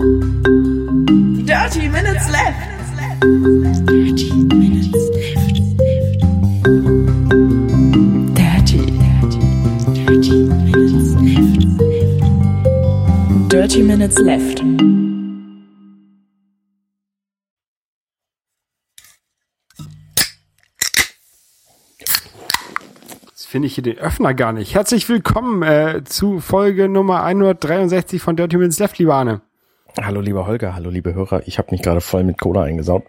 Dirty Minutes Left. Dirty Minutes Left. Dirty, dirty, dirty Minutes Left. Dirty Minutes Left. Jetzt finde ich hier den Öffner gar nicht. Herzlich willkommen äh, zu Folge Nummer 163 von Dirty Minutes Left, lieber Arne. Hallo lieber Holger, hallo liebe Hörer. Ich habe mich gerade voll mit Cola eingesaut,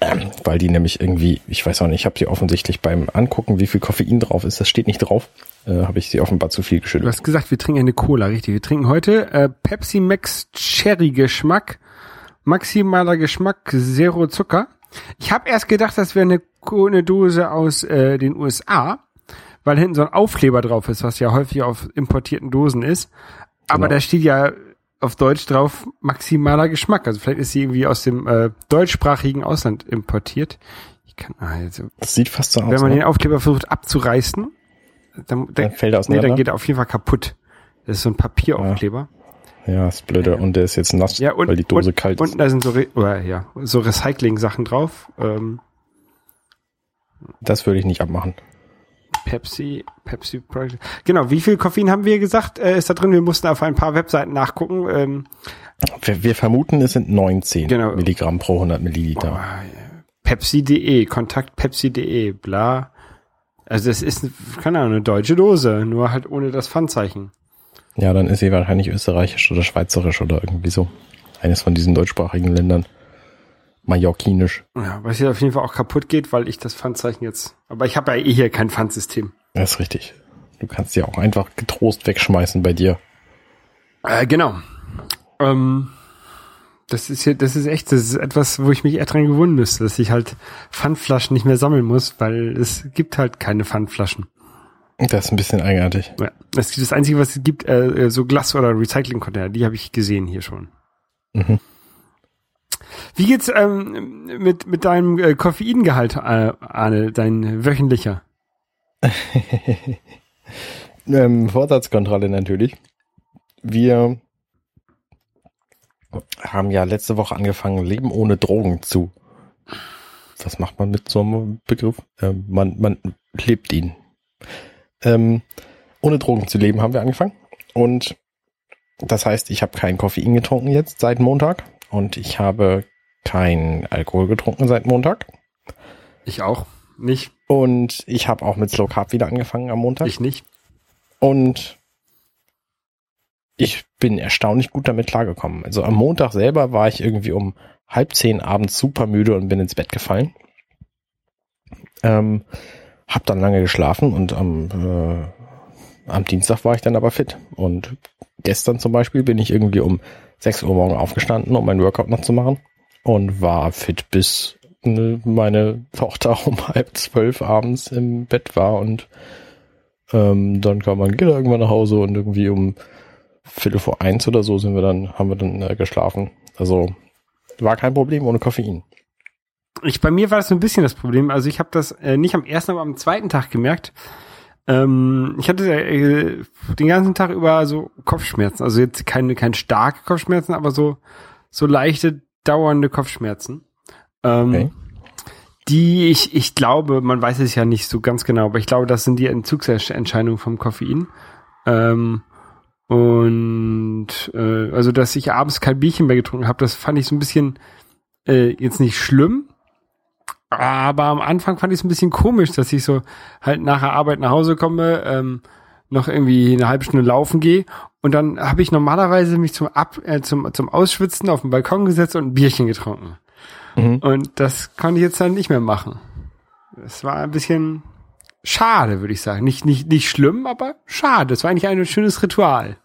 ähm, weil die nämlich irgendwie, ich weiß auch nicht, ich habe sie offensichtlich beim Angucken, wie viel Koffein drauf ist, das steht nicht drauf, äh, habe ich sie offenbar zu viel Du geschüttelt. hast gesagt, wir trinken eine Cola, richtig. Wir trinken heute äh, Pepsi Max Cherry Geschmack, maximaler Geschmack, Zero Zucker. Ich habe erst gedacht, das wäre eine, eine Dose aus äh, den USA, weil hinten so ein Aufkleber drauf ist, was ja häufig auf importierten Dosen ist. Aber Genau. da steht ja auf Deutsch drauf maximaler Geschmack. Also vielleicht ist sie irgendwie aus dem äh, deutschsprachigen Ausland importiert. Ich kann also, Das sieht fast so aus, wenn man ne? den Aufkleber versucht abzureißen, dann, dann fällt er nee, auseinander. dann geht er auf jeden Fall kaputt. Das ist so ein Papieraufkleber. ja, ist blöde. Und der ist jetzt nass, Ja, und, weil die Dose und, kalt und ist. da sind so, Re oder, ja, so Recycling-Sachen drauf. Ähm, Das würde ich nicht abmachen. Pepsi, Pepsi Project. Genau, wie viel Koffein haben wir gesagt, äh, ist da drin? Wir mussten auf ein paar Webseiten nachgucken. Ähm, Wir, wir vermuten, es sind 19 Genau. Milligramm pro 100 Milliliter. Pepsi.de, Kontakt Pepsi.de, bla. Also das ist, keine Ahnung, eine deutsche Dose, nur halt ohne das Pfandzeichen. Ja, dann ist sie wahrscheinlich österreichisch oder schweizerisch oder irgendwie so. Eines von diesen deutschsprachigen Ländern. Mallorquinisch. Ja, was hier auf jeden Fall auch kaputt geht, weil ich das Pfandzeichen jetzt, aber ich habe ja eh hier kein Pfandsystem. Das ist richtig. Du kannst sie auch einfach getrost wegschmeißen bei dir. Äh, genau. Ähm, das ist hier, das ist echt, das ist etwas, wo ich mich eher dran gewöhnen müsste, dass ich halt Pfandflaschen nicht mehr sammeln muss, weil es gibt halt keine Pfandflaschen. Das ist ein bisschen eigenartig. Ja. Das, das Einzige, was es gibt, äh, so Glas- oder Recycling-Container, die habe ich gesehen hier schon. Mhm. Wie geht's ähm, mit, mit deinem äh, Koffeingehalt, äh, Arne, dein wöchentlicher? Ähm, Vorsatzkontrolle natürlich. Wir haben ja letzte Woche angefangen, Leben ohne Drogen zu. Was macht man mit so einem Begriff? Ähm, man, man lebt ihn. Ähm, ohne Drogen zu leben haben wir angefangen. Und das heißt, ich habe kein Koffein getrunken jetzt seit Montag. Und ich habe kein Alkohol getrunken seit Montag. Ich auch. Nicht. Und ich habe auch mit Slow Carb wieder angefangen am Montag. Ich nicht. Und ich bin erstaunlich gut damit klargekommen. Also am Montag selber war ich irgendwie um halb zehn abends super müde und bin ins Bett gefallen. Ähm, hab dann lange geschlafen und am, äh, am Dienstag war ich dann aber fit. Und gestern zum Beispiel bin ich irgendwie um 6 Uhr morgen aufgestanden, um meinen Workout noch zu machen und war fit bis äh, meine Tochter um halb zwölf abends im Bett war und ähm, dann kam mein Kind irgendwann nach Hause und irgendwie um Viertel vor eins oder so sind wir dann, haben wir dann äh, geschlafen. Also war kein Problem ohne Koffein. Ich, bei mir war das so ein bisschen das Problem. Also ich habe das äh, nicht am ersten, aber am zweiten Tag gemerkt. Ähm, ich hatte äh, den ganzen Tag über so Kopfschmerzen. Also jetzt keine, keine starke Kopfschmerzen, aber so, so leichte, dauernde Kopfschmerzen. Ähm, Okay. Die ich, ich glaube, man weiß es ja nicht so ganz genau, aber ich glaube, das sind die Entzugsentscheidungen vom Koffein. Ähm, und äh, also, dass ich abends kein Bierchen mehr getrunken habe, das fand ich so ein bisschen äh, jetzt nicht schlimm, aber am Anfang fand ich es ein bisschen komisch, dass ich so halt nach der Arbeit nach Hause komme, ähm, noch irgendwie eine halbe Stunde laufen gehe und dann habe ich normalerweise mich zum Ab äh, zum zum Ausschwitzen auf den Balkon gesetzt und ein Bierchen getrunken. Mhm. Und das konnte ich jetzt dann nicht mehr machen. Das war ein bisschen schade, würde ich sagen. Nicht nicht nicht schlimm, aber schade. Das war eigentlich ein schönes Ritual.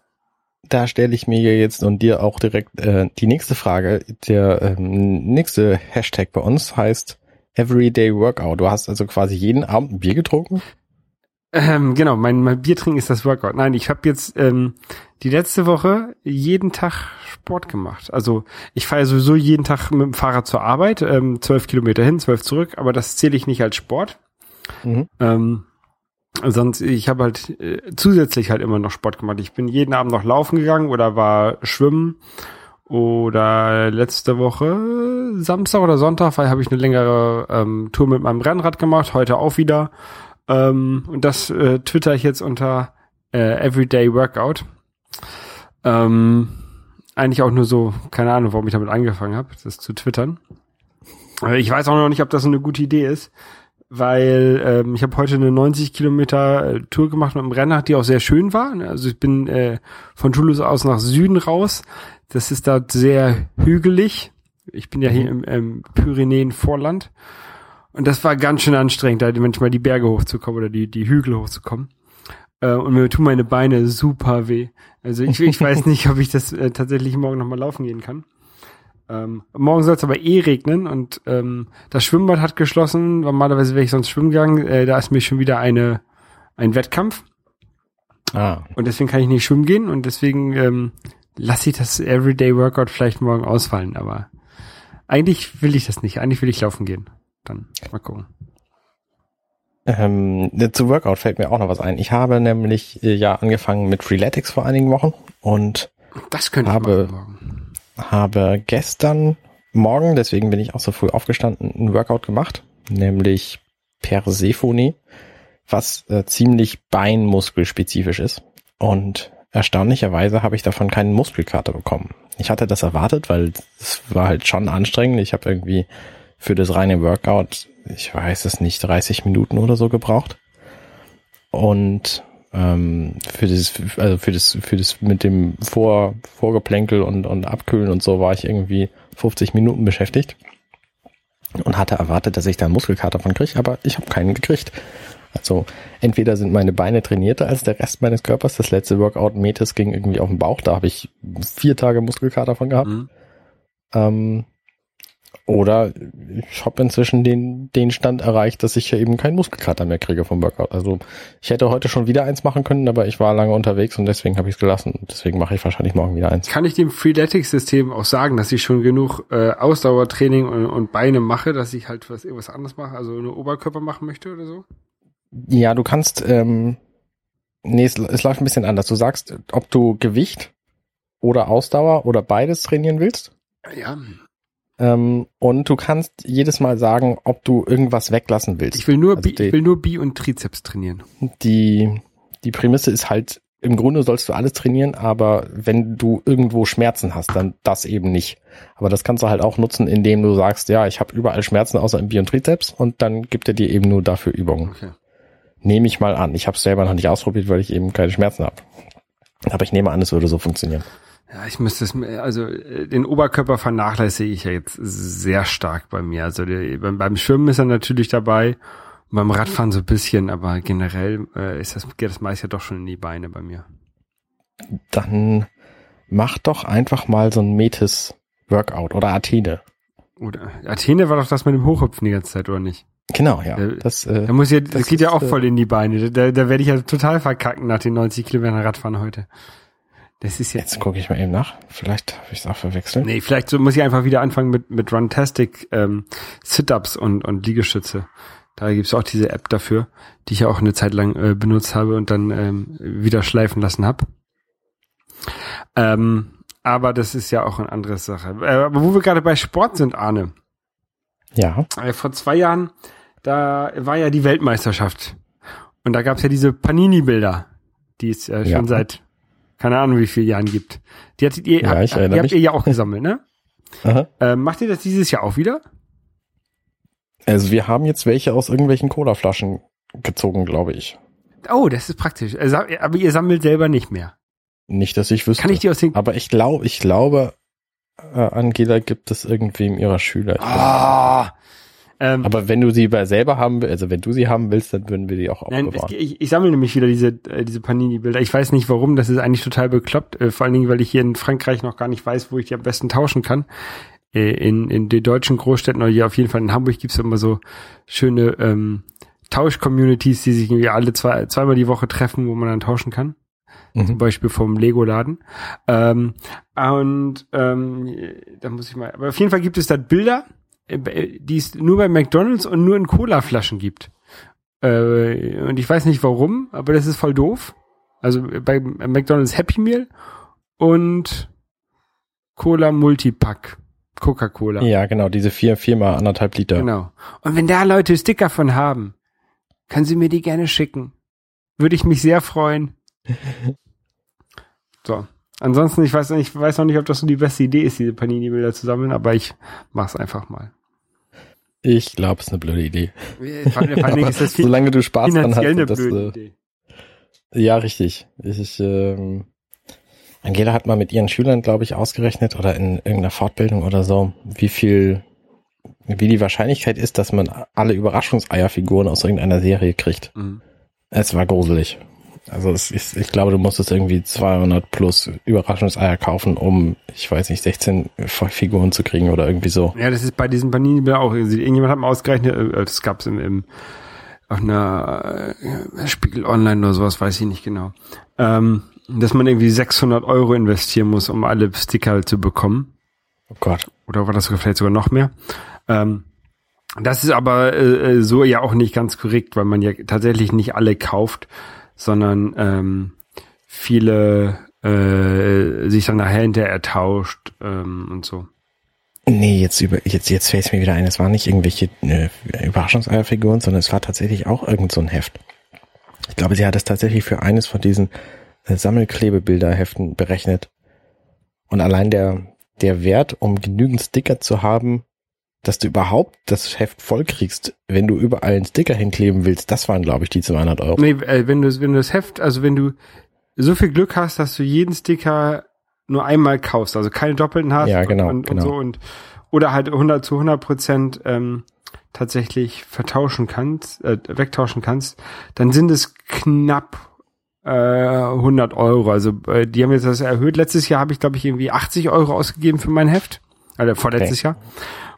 Da stelle ich mir jetzt und dir auch direkt äh, die nächste Frage. Der ähm, nächste Hashtag bei uns heißt Everyday Workout. Du hast also quasi jeden Abend ein Bier getrunken? Ähm, genau, mein, mein Bier trinken ist das Workout. Nein, ich habe jetzt ähm, die letzte Woche jeden Tag Sport gemacht. Also ich fahre sowieso jeden Tag mit dem Fahrrad zur Arbeit, ähm, zwölf Kilometer hin, zwölf zurück, aber das zähle ich nicht als Sport. Mhm. Ähm, sonst, ich habe halt äh, zusätzlich halt immer noch Sport gemacht. Ich bin jeden Abend noch laufen gegangen oder war schwimmen oder letzte Woche Samstag oder Sonntag, weil habe ich eine längere ähm, Tour mit meinem Rennrad gemacht, heute auch wieder. Ähm, und das äh, twitter ich jetzt unter äh, Everyday Workout. Ähm, eigentlich auch nur so, keine Ahnung, warum ich damit angefangen habe, das zu twittern. Äh, ich weiß auch noch nicht, ob das eine gute Idee ist, weil ähm, ich habe heute eine 90 Kilometer äh, Tour gemacht mit dem Rennrad, die auch sehr schön war. Also ich bin äh, von Toulouse aus nach Süden raus. Das ist dort sehr hügelig. Ich bin ja hier im, im Pyrenäen-Vorland. Und das war ganz schön anstrengend, da manchmal die Berge hochzukommen oder die, die Hügel hochzukommen. Äh, und mir tun meine Beine super weh. Also ich, ich weiß nicht, ob ich das äh, tatsächlich morgen nochmal laufen gehen kann. Ähm, morgen soll es aber eh regnen und ähm, das Schwimmbad hat geschlossen. Normalerweise wäre ich sonst schwimmen gegangen. Äh, da ist mir schon wieder eine ein Wettkampf. Ah. Und deswegen kann ich nicht schwimmen gehen und deswegen ähm, lasse ich das Everyday Workout vielleicht morgen ausfallen. Aber eigentlich will ich das nicht. Eigentlich will ich laufen gehen. Dann mal gucken. Ähm, zu Workout fällt mir auch noch was ein. Ich habe nämlich äh, ja angefangen mit Freeletics vor einigen Wochen und Das könnte Habe- ich machen morgen. Habe gestern Morgen, deswegen bin ich auch so früh aufgestanden, ein Workout gemacht, nämlich Persephone, was äh, ziemlich beinmuskelspezifisch ist. Und erstaunlicherweise habe ich davon keinen Muskelkater bekommen. Ich hatte das erwartet, weil es war halt schon anstrengend. Ich habe irgendwie für das reine Workout, ich weiß es nicht, 30 Minuten oder so gebraucht. Und ähm, für das, also für das, für das mit dem Vor, Vorgeplänkel und, und Abkühlen und so war ich irgendwie 50 Minuten beschäftigt und hatte erwartet, dass ich da einen Muskelkater von kriege, aber ich habe keinen gekriegt. Also entweder sind meine Beine trainierter als der Rest meines Körpers. Das letzte Workout Metis ging irgendwie auf den Bauch, da habe ich vier Tage Muskelkater von gehabt. Mhm. Ähm, oder ich habe inzwischen den, den Stand erreicht, dass ich ja eben keinen Muskelkater mehr kriege vom Workout. Also ich hätte heute schon wieder eins machen können, aber ich war lange unterwegs und deswegen habe ich es gelassen. Und deswegen mache ich wahrscheinlich morgen wieder eins. Kann ich dem Freeletics-System auch sagen, dass ich schon genug äh, Ausdauertraining und, und Beine mache, dass ich halt was irgendwas anderes mache, also nur Oberkörper machen möchte oder so? Ja, du kannst, ähm, nee, es, es läuft ein bisschen anders. Du sagst, ob du Gewicht oder Ausdauer oder beides trainieren willst. Ja, Ähm, und du kannst jedes Mal sagen, ob du irgendwas weglassen willst. ich will nur, Also Bi, ich will nur Bi und Trizeps trainieren. die, die Prämisse ist halt, im Grunde sollst du alles trainieren, aber wenn du irgendwo Schmerzen hast, dann das eben nicht. Aber das kannst du halt auch nutzen, indem du sagst, ja, ich habe überall Schmerzen außer im Bi- und Trizeps und dann gibt er dir eben nur dafür Übungen. Okay. Nehme ich mal an. Ich habe es selber noch nicht ausprobiert, weil ich eben keine Schmerzen habe. Aber ich nehme an, es würde so funktionieren. Ja, ich müsste es, mir- also äh, den Oberkörper vernachlässige ich ja jetzt sehr stark bei mir. Also der, beim, beim Schwimmen ist er natürlich dabei, beim Radfahren so ein bisschen, aber generell äh, ist das, geht das meist ja doch schon in die Beine bei mir. Dann mach doch einfach mal so ein Metis Workout oder Athene. Oder Athene war doch das mit dem Hochhüpfen die ganze Zeit, oder nicht? Genau, ja. Das, äh, Da muss ja, das, Das geht ja ist, auch äh, voll in die Beine. Da, da werde ich ja total verkacken nach den 90 Kilometern Radfahren heute. Das ist jetzt. jetzt gucke ich mal eben nach. Vielleicht habe ich es auch verwechselt. Nee, vielleicht so muss ich einfach wieder anfangen mit, mit Runtastic ähm, Sit-Ups und, und Liegestütze. Da gibt's auch diese App dafür, die ich ja auch eine Zeit lang äh, benutzt habe und dann ähm, wieder schleifen lassen hab. Ähm, aber das ist ja auch eine andere Sache. Äh, aber wo wir gerade bei Sport sind, Arne. Ja. Äh, vor zwei Jahren, da war ja die Weltmeisterschaft. Und da gab's ja diese Panini-Bilder, die es äh, schon Ja. seit keine Ahnung wie vielen Jahren gibt. Die hattet ihr, Ja, ich die habt ihr ja auch gesammelt, ne? Ähm, macht ihr das dieses Jahr auch wieder? Also wir haben jetzt welche aus irgendwelchen Colaflaschen gezogen, glaube ich. Oh, das ist praktisch. Äh, sa- Aber ihr sammelt selber nicht mehr. Nicht, dass ich wüsste. Kann ich die aus den... Aber ich glaube, ich glaube, äh, Angela gibt es irgendwem ihrer Schüler. Ah! Ähm, Aber wenn du sie bei selber haben willst, also wenn du sie haben willst, dann würden wir die auch Nein, es, ich, ich sammle nämlich wieder diese, äh, diese Panini-Bilder. Ich weiß nicht warum, das ist eigentlich total bekloppt. Äh, vor allen Dingen, weil ich hier in Frankreich noch gar nicht weiß, wo ich die am besten tauschen kann. Äh, in, in den deutschen Großstädten oder hier auf jeden Fall in Hamburg gibt's immer so schöne ähm, Tausch-Communities, die sich irgendwie alle zwei, zweimal die Woche treffen, wo man dann tauschen kann. Zum Mhm. Beispiel vom Lego-Laden. Ähm, und ähm, da muss ich mal. Aber auf jeden Fall gibt es da Bilder, die es nur bei McDonalds und nur in Cola-Flaschen gibt. Äh, und ich weiß nicht warum, aber das ist voll doof. Also bei McDonalds Happy Meal und Cola Multipack. Coca-Cola. Ja, genau, diese vier, viermal anderthalb Liter. Genau. Und wenn da Leute Sticker von haben, können Sie mir die gerne schicken. Würde ich mich sehr freuen. So. Ansonsten, ich weiß, ich weiß noch nicht, ob das so die beste Idee ist, diese Panini-Bilder zu sammeln, aber ich mach's einfach mal. Ich glaube, es ist eine blöde Idee. Vor allem ist das solange du Spaß dran hast, eine und das, blöde äh, Idee. Ja, richtig. Ich, ich, ähm, Angela hat mal mit ihren Schülern, glaube ich, ausgerechnet oder in irgendeiner Fortbildung oder so, wie viel, wie die Wahrscheinlichkeit ist, dass man alle Überraschungseierfiguren aus irgendeiner Serie kriegt. Mhm. Es war gruselig. Also es ist, ich glaube, du musstest irgendwie 200 plus Überraschungseier kaufen, um, ich weiß nicht, 16 Figuren zu kriegen oder irgendwie so. Ja, das ist bei diesen Panini-Bildern auch. Irgendjemand hat mal ausgerechnet, äh, das gab's im, im auf einer äh, Spiegel Online oder sowas, weiß ich nicht genau, ähm, dass man irgendwie 600 Euro investieren muss, um alle Sticker zu bekommen. Oh Gott. Oder war das vielleicht sogar noch mehr? Ähm, das ist aber äh, äh, so ja auch nicht ganz korrekt, weil man ja tatsächlich nicht alle kauft, sondern ähm, viele äh, sich dann nachher hinterher ertauscht ähm, und so. Nee, jetzt über jetzt jetzt fällt mir wieder ein, es waren nicht irgendwelche äh, Überraschungseierfiguren, sondern es war tatsächlich auch irgend so ein Heft. Ich glaube, sie hat es tatsächlich für eines von diesen äh, Sammelklebebilderheften berechnet. Und allein der der Wert, um genügend Sticker zu haben, dass du überhaupt das Heft vollkriegst, wenn du überall einen Sticker hinkleben willst, das waren, glaube ich, die 200 Euro. Nee, äh, wenn du wenn du das Heft, also wenn du so viel Glück hast, dass du jeden Sticker nur einmal kaufst, also keine doppelten hast Ja, genau, und, und, genau. und so und oder halt 100 zu 100 Prozent ähm, tatsächlich vertauschen kannst, äh, wegtauschen kannst, dann sind es knapp äh, 100 Euro. Also äh, die haben jetzt das erhöht. Letztes Jahr habe ich glaube ich irgendwie 80 Euro ausgegeben für mein Heft, also vorletztes Jahr.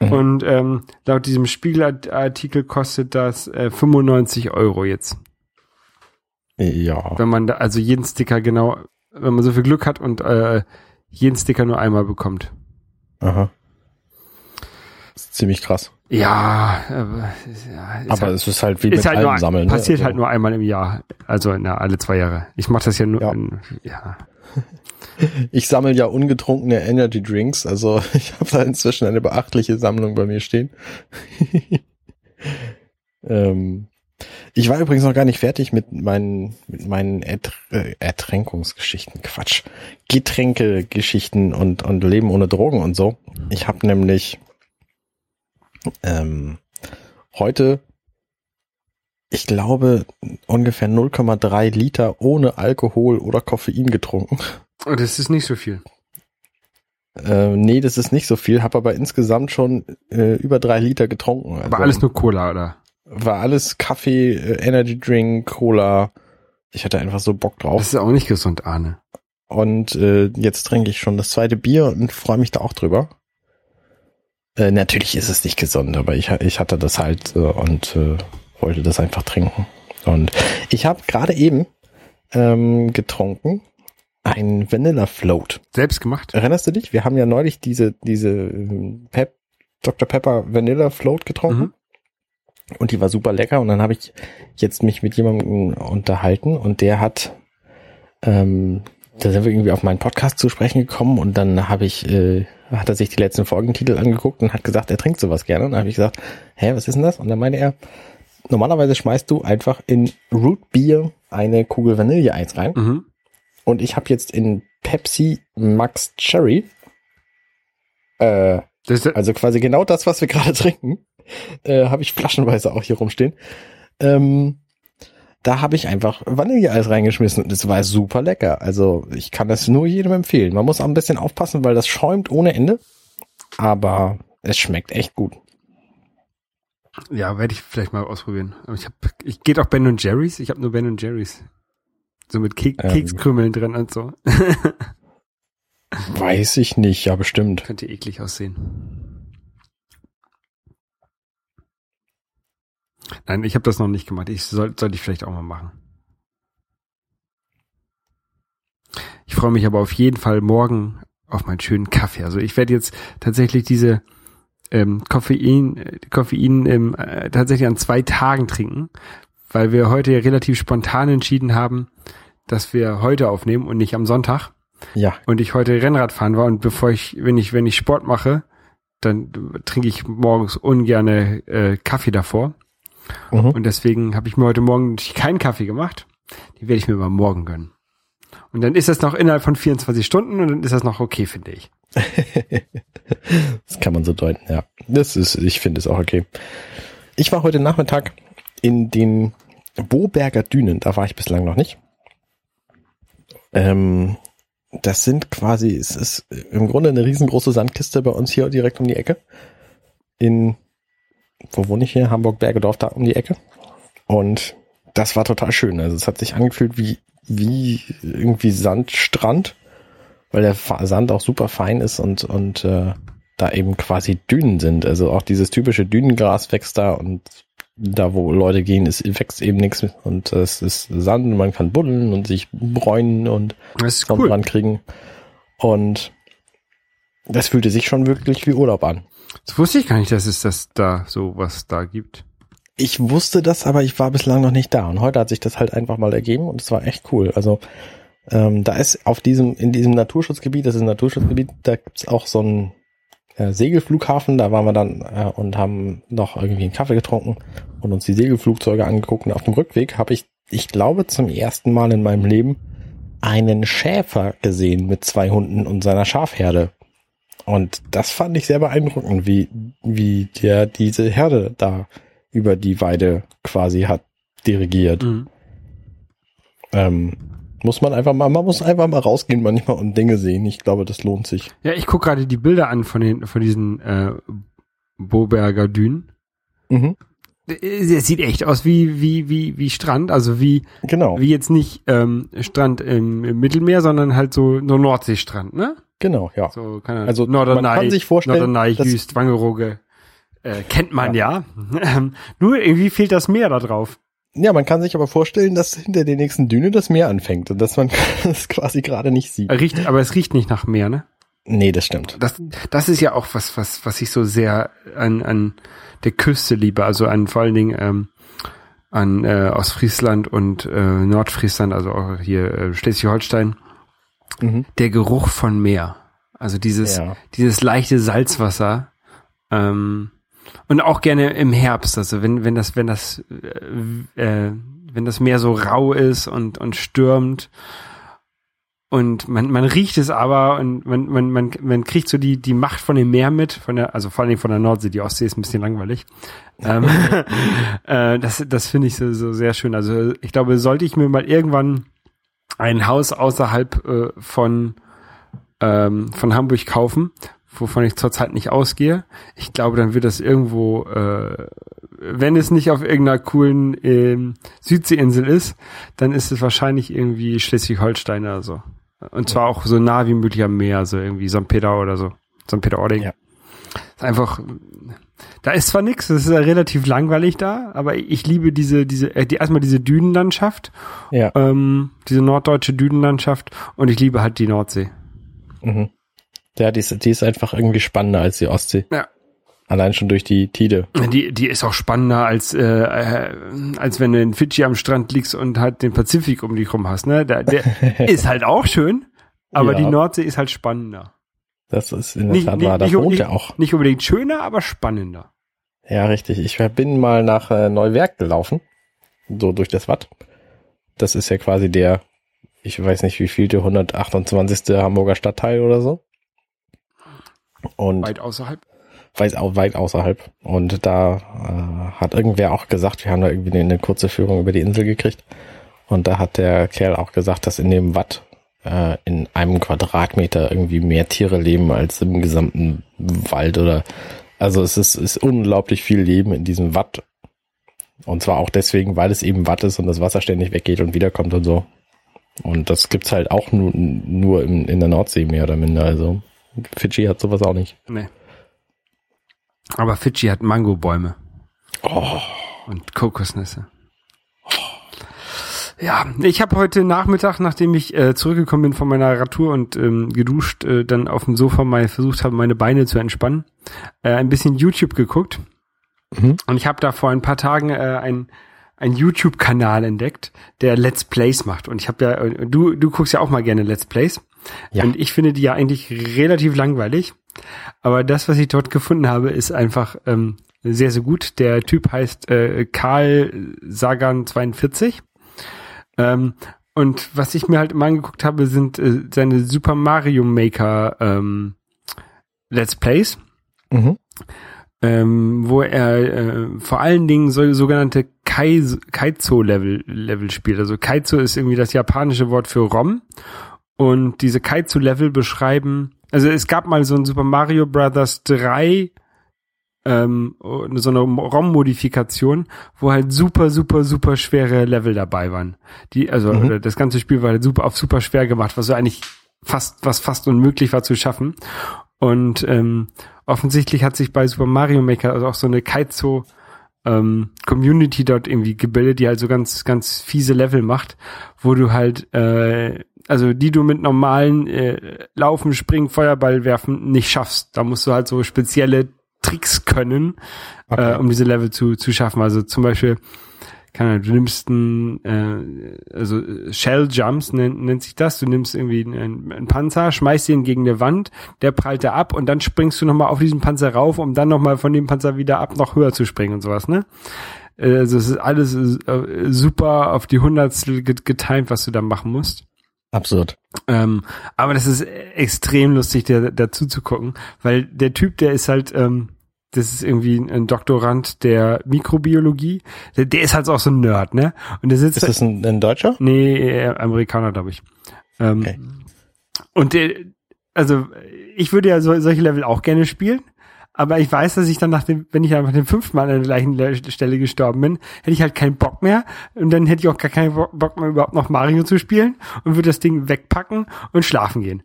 Mhm. Und ähm, laut diesem Spiegelartikel kostet das äh, 95 Euro jetzt Ja. wenn man da, also jeden Sticker genau, wenn man so viel Glück hat und äh, jeden Sticker nur einmal bekommt. Aha. Das ist ziemlich krass. Ja, aber, ja, Aber halt, es ist halt wie mit halt nur, Sammeln. ne? passiert Also- halt nur einmal im Jahr, also na, alle zwei Jahre. Ich mache das ja nur, Ja. In, ja. Ich sammle ja ungetrunkene Energy Drinks, also ich habe da inzwischen eine beachtliche Sammlung bei mir stehen. ähm, ich war übrigens noch gar nicht fertig mit meinen, mit meinen Ertr äh, Ertränkungsgeschichten, Quatsch, Getränkegeschichten und, und Leben ohne Drogen und so. Ich habe nämlich ähm, heute, ich glaube, ungefähr 0,3 Liter ohne Alkohol oder Koffein getrunken. Und das ist nicht so viel. Äh, nee, das ist nicht so viel, habe aber insgesamt schon äh, über drei Liter getrunken. Also Aber alles nur Cola, oder? war alles Kaffee, äh, Energy Drink, Cola. Ich hatte einfach so Bock drauf. Das ist auch nicht gesund, Arne. Und äh, jetzt trinke ich schon das zweite Bier und freue mich da auch drüber. Äh, natürlich ist es nicht gesund, aber ich, ich hatte das halt äh, und äh, wollte das einfach trinken. Und ich habe gerade eben ähm, getrunken ein Vanilla Float. Selbst gemacht? Erinnerst du dich? Wir haben ja neulich diese, diese ähm, Pep, Dr. Pepper Vanilla Float getrunken. Mhm. Und die war super lecker. Und dann habe ich jetzt mich mit jemandem unterhalten und der hat, ähm, da sind wir irgendwie auf meinen Podcast zu sprechen gekommen und dann habe ich, äh, hat er sich die letzten Folgentitel angeguckt und hat gesagt, er trinkt sowas gerne. Und dann habe ich gesagt, hä, was ist denn das? Und dann meinte er, normalerweise schmeißt du einfach in Root Beer eine Kugel Vanilleeis rein. Mhm. Und ich habe jetzt in Pepsi Max Cherry, äh, also quasi genau das, was wir gerade trinken, äh, habe ich flaschenweise auch hier rumstehen. Ähm, da habe ich einfach Vanilleeis reingeschmissen und es war super lecker. Also ich kann das nur jedem empfehlen. Man muss auch ein bisschen aufpassen, weil das schäumt ohne Ende. Aber es schmeckt echt gut. Ja, werde ich vielleicht mal ausprobieren. Aber ich habe, ich geht auch Ben und Jerry's. Ich habe nur Ben und Jerry's. So mit Kek Ähm. Kekskrümeln drin und so. Weiß ich nicht, ja bestimmt. Könnte eklig aussehen. Nein, ich habe das noch nicht gemacht. Ich soll, sollte ich vielleicht auch mal machen. Ich freue mich aber auf jeden Fall morgen auf meinen schönen Kaffee. Also ich werde jetzt tatsächlich diese ähm, Koffein, äh, Koffein ähm, äh, tatsächlich an zwei Tagen trinken, weil wir heute ja relativ spontan entschieden haben, dass wir heute aufnehmen und nicht am Sonntag. Ja, und ich heute Rennrad fahren war und bevor ich, wenn ich, wenn ich Sport mache, dann trinke ich morgens ungerne äh, Kaffee davor. Mhm. Und deswegen habe ich mir heute Morgen keinen Kaffee gemacht. Die werde ich mir aber morgen gönnen. Und dann ist das noch innerhalb von 24 Stunden und dann ist das noch okay, finde ich. das kann man so deuten, ja. Das ist, ich finde es auch okay. Ich war heute Nachmittag in den Boberger Dünen, da war ich bislang noch nicht. Ähm, das sind quasi, es ist im Grunde eine riesengroße Sandkiste bei uns hier direkt um die Ecke. In, wo wohne ich hier? Hamburg Bergedorf, da um die Ecke. Und das war total schön. Also es hat sich angefühlt wie, wie irgendwie Sandstrand, weil der Sand auch super fein ist und, und äh, da eben quasi Dünen sind. Also auch dieses typische Dünengras wächst da und da, wo Leute gehen, ist, wächst eben nichts und es ist Sand und man kann buddeln und sich bräunen und Das Sonnenbrand kriegen. Und das fühlte sich schon wirklich wie Urlaub an. Das wusste ich gar nicht, dass es das da so was da gibt. Ich wusste das, aber ich war bislang noch nicht da. Und heute hat sich das halt einfach mal ergeben und es war echt cool. Also ähm, da ist auf diesem, in diesem Naturschutzgebiet, das ist ein Naturschutzgebiet, da gibt's auch so einen äh, Segelflughafen. Da waren wir dann äh, und haben noch irgendwie einen Kaffee getrunken und uns die Segelflugzeuge angeguckt. Und auf dem Rückweg habe ich, ich glaube, zum ersten Mal in meinem Leben einen Schäfer gesehen mit zwei Hunden und seiner Schafherde. Und das fand ich sehr beeindruckend, wie, wie der diese Herde da über die Weide quasi hat dirigiert. Mhm. Ähm, muss man einfach mal, man muss einfach mal rausgehen manchmal und Dinge sehen. Ich glaube, das lohnt sich. Ja, ich gucke gerade die Bilder an von den von diesen äh, Boberger Dünen. Mhm. Es sieht echt aus wie wie wie wie Strand, also wie Genau, wie jetzt nicht ähm, Strand im, im Mittelmeer, sondern halt so nur Nordseestrand, ne? genau, ja. So keine Also, Norderney, man kann sich vorstellen, Norderney, Jüst, Wangerooge äh, kennt man ja. Ähm, Nur irgendwie fehlt das Meer da drauf. Ja, man kann sich aber vorstellen, dass hinter der nächsten Düne das Meer anfängt und dass man das quasi gerade nicht sieht. Riecht, aber es riecht nicht nach Meer, ne? Nee, das stimmt. Das, das ist ja auch was, was, was ich so sehr an, an der Küste liebe, also an vor allen Dingen ähm, an äh, Ostfriesland und äh, Nordfriesland, also auch hier äh, Schleswig-Holstein, Mhm. der Geruch von Meer. Also dieses, Ja. dieses leichte Salzwasser. Ähm, und auch gerne im Herbst, also wenn, wenn das, wenn das, äh, äh, wenn das Meer so rau ist und, und stürmt und man, man riecht es aber und man, man, man, man kriegt so die, die Macht von dem Meer mit, von der, also vor allen Dingen von der Nordsee, die Ostsee ist ein bisschen langweilig. ähm, äh, das das finde ich so, so sehr schön. Also ich glaube, sollte ich mir mal irgendwann ein Haus außerhalb äh, von, ähm, von Hamburg kaufen, wovon ich zurzeit nicht ausgehe, ich glaube, dann wird das irgendwo, äh, wenn es nicht auf irgendeiner coolen ähm, Südseeinsel ist, dann ist es wahrscheinlich irgendwie Schleswig-Holstein oder so. Und zwar auch so nah wie möglich am Meer, so irgendwie St. Peter oder so. St. Peter-Ording. Ja. Ist einfach, da ist zwar nichts, es ist ja relativ langweilig da, aber ich liebe diese, diese, äh, die, erstmal diese Dünenlandschaft, Ja. ähm, diese norddeutsche Dünenlandschaft und ich liebe halt die Nordsee. Mhm. Ja, die ist, die ist einfach irgendwie spannender als die Ostsee. Ja. Allein schon durch die Tide. Die, die ist auch spannender als, äh, äh, als wenn du in Fidschi am Strand liegst und halt den Pazifik um dich rum hast, ne? Der, der ist halt auch schön, aber Ja. die Nordsee ist halt spannender. Das ist in der Nicht, Tat nicht, wahr. Da wohnt er auch. nicht unbedingt schöner, aber spannender. Ja, richtig. Ich bin mal nach äh, Neuwerk gelaufen. So durch das Watt. Das ist ja quasi der, ich weiß nicht wie viel, der 128. Hamburger Stadtteil oder so. Und Weit außerhalb. weit, weit außerhalb. Und da äh, hat irgendwer auch gesagt, wir haben da irgendwie eine, eine kurze Führung über die Insel gekriegt. Und da hat der Kerl auch gesagt, dass in dem Watt äh, in einem Quadratmeter irgendwie mehr Tiere leben als im gesamten Wald oder also es ist, ist unglaublich viel Leben in diesem Watt. Und zwar auch deswegen, weil es eben Watt ist und das Wasser ständig weggeht und wiederkommt und so. Und das gibt's halt auch nur, nur in, in der Nordsee mehr oder minder. Also Fidschi hat sowas auch nicht. Nee. Aber Fidschi hat Mangobäume Oh, und Kokosnüsse. Ja, ich habe heute Nachmittag, nachdem ich äh, zurückgekommen bin von meiner Radtour und ähm, geduscht, äh, dann auf dem Sofa mal versucht habe, meine Beine zu entspannen, äh, ein bisschen YouTube geguckt. Mhm. Und ich habe da vor ein paar Tagen äh, ein ein YouTube-Kanal entdeckt, der Let's Plays macht. Und ich habe ja, äh, du, du guckst ja auch mal gerne Let's Plays. Ja. Und ich finde die ja eigentlich relativ langweilig. Aber das, was ich dort gefunden habe, ist einfach ähm, sehr, sehr gut. Der Typ heißt äh, Karl Sagan 42. Ähm, und was ich mir halt immer angeguckt habe, sind äh, seine Super Mario Maker ähm, Let's Plays, Mhm. ähm, wo er äh, vor allen Dingen so sogenannte Kai, Kaizo-Level Level spielt. Also Kaizo ist irgendwie das japanische Wort für ROM. Und diese Kaizo-Level beschreiben, also es gab mal so ein Super Mario Brothers 3 ähm, so eine ROM-Modifikation, wo halt super, super, super schwere Level dabei waren. Die, also Mhm. das ganze Spiel war halt super auf super schwer gemacht, was so eigentlich fast, was fast unmöglich war zu schaffen. Und ähm, offensichtlich hat sich bei Super Mario Maker also auch so eine Kaizo ähm, Community dort irgendwie gebildet, die halt so ganz, ganz fiese Level macht, wo du halt, äh, also die du mit normalen äh, Laufen, Springen, Feuerball werfen nicht schaffst. Da musst du halt so spezielle Tricks können, Okay. äh, um diese Level zu, zu schaffen. Also zum Beispiel, keine Ahnung, du nimmst ein, äh, also Shell Jumps nennt, nennt sich das. Du nimmst irgendwie einen, einen Panzer, schmeißt ihn gegen eine Wand, der prallt da ab und dann springst du nochmal auf diesen Panzer rauf, um dann nochmal von dem Panzer wieder ab noch höher zu springen und sowas, ne? Äh, Also es ist alles äh, super auf die Hundertstel get- getimed, was du da machen musst. Absurd. Ähm, aber das ist extrem lustig, der, dazu zu gucken, weil der Typ, der ist halt, ähm, das ist irgendwie ein Doktorand der Mikrobiologie. Der, der ist halt auch so ein Nerd, ne? Und der sitzt. Ist das ein, ein Deutscher? nee, äh, Amerikaner, glaube ich. Ähm, Okay. Und der, also ich würde ja so, solche Level auch gerne spielen. Aber ich weiß, dass ich dann nach dem, wenn ich einfach den fünften Mal an der gleichen Le- Stelle gestorben bin, hätte ich halt keinen Bock mehr. Und dann hätte ich auch gar keinen Bo- Bock mehr, überhaupt noch Mario zu spielen und würde das Ding wegpacken und schlafen gehen.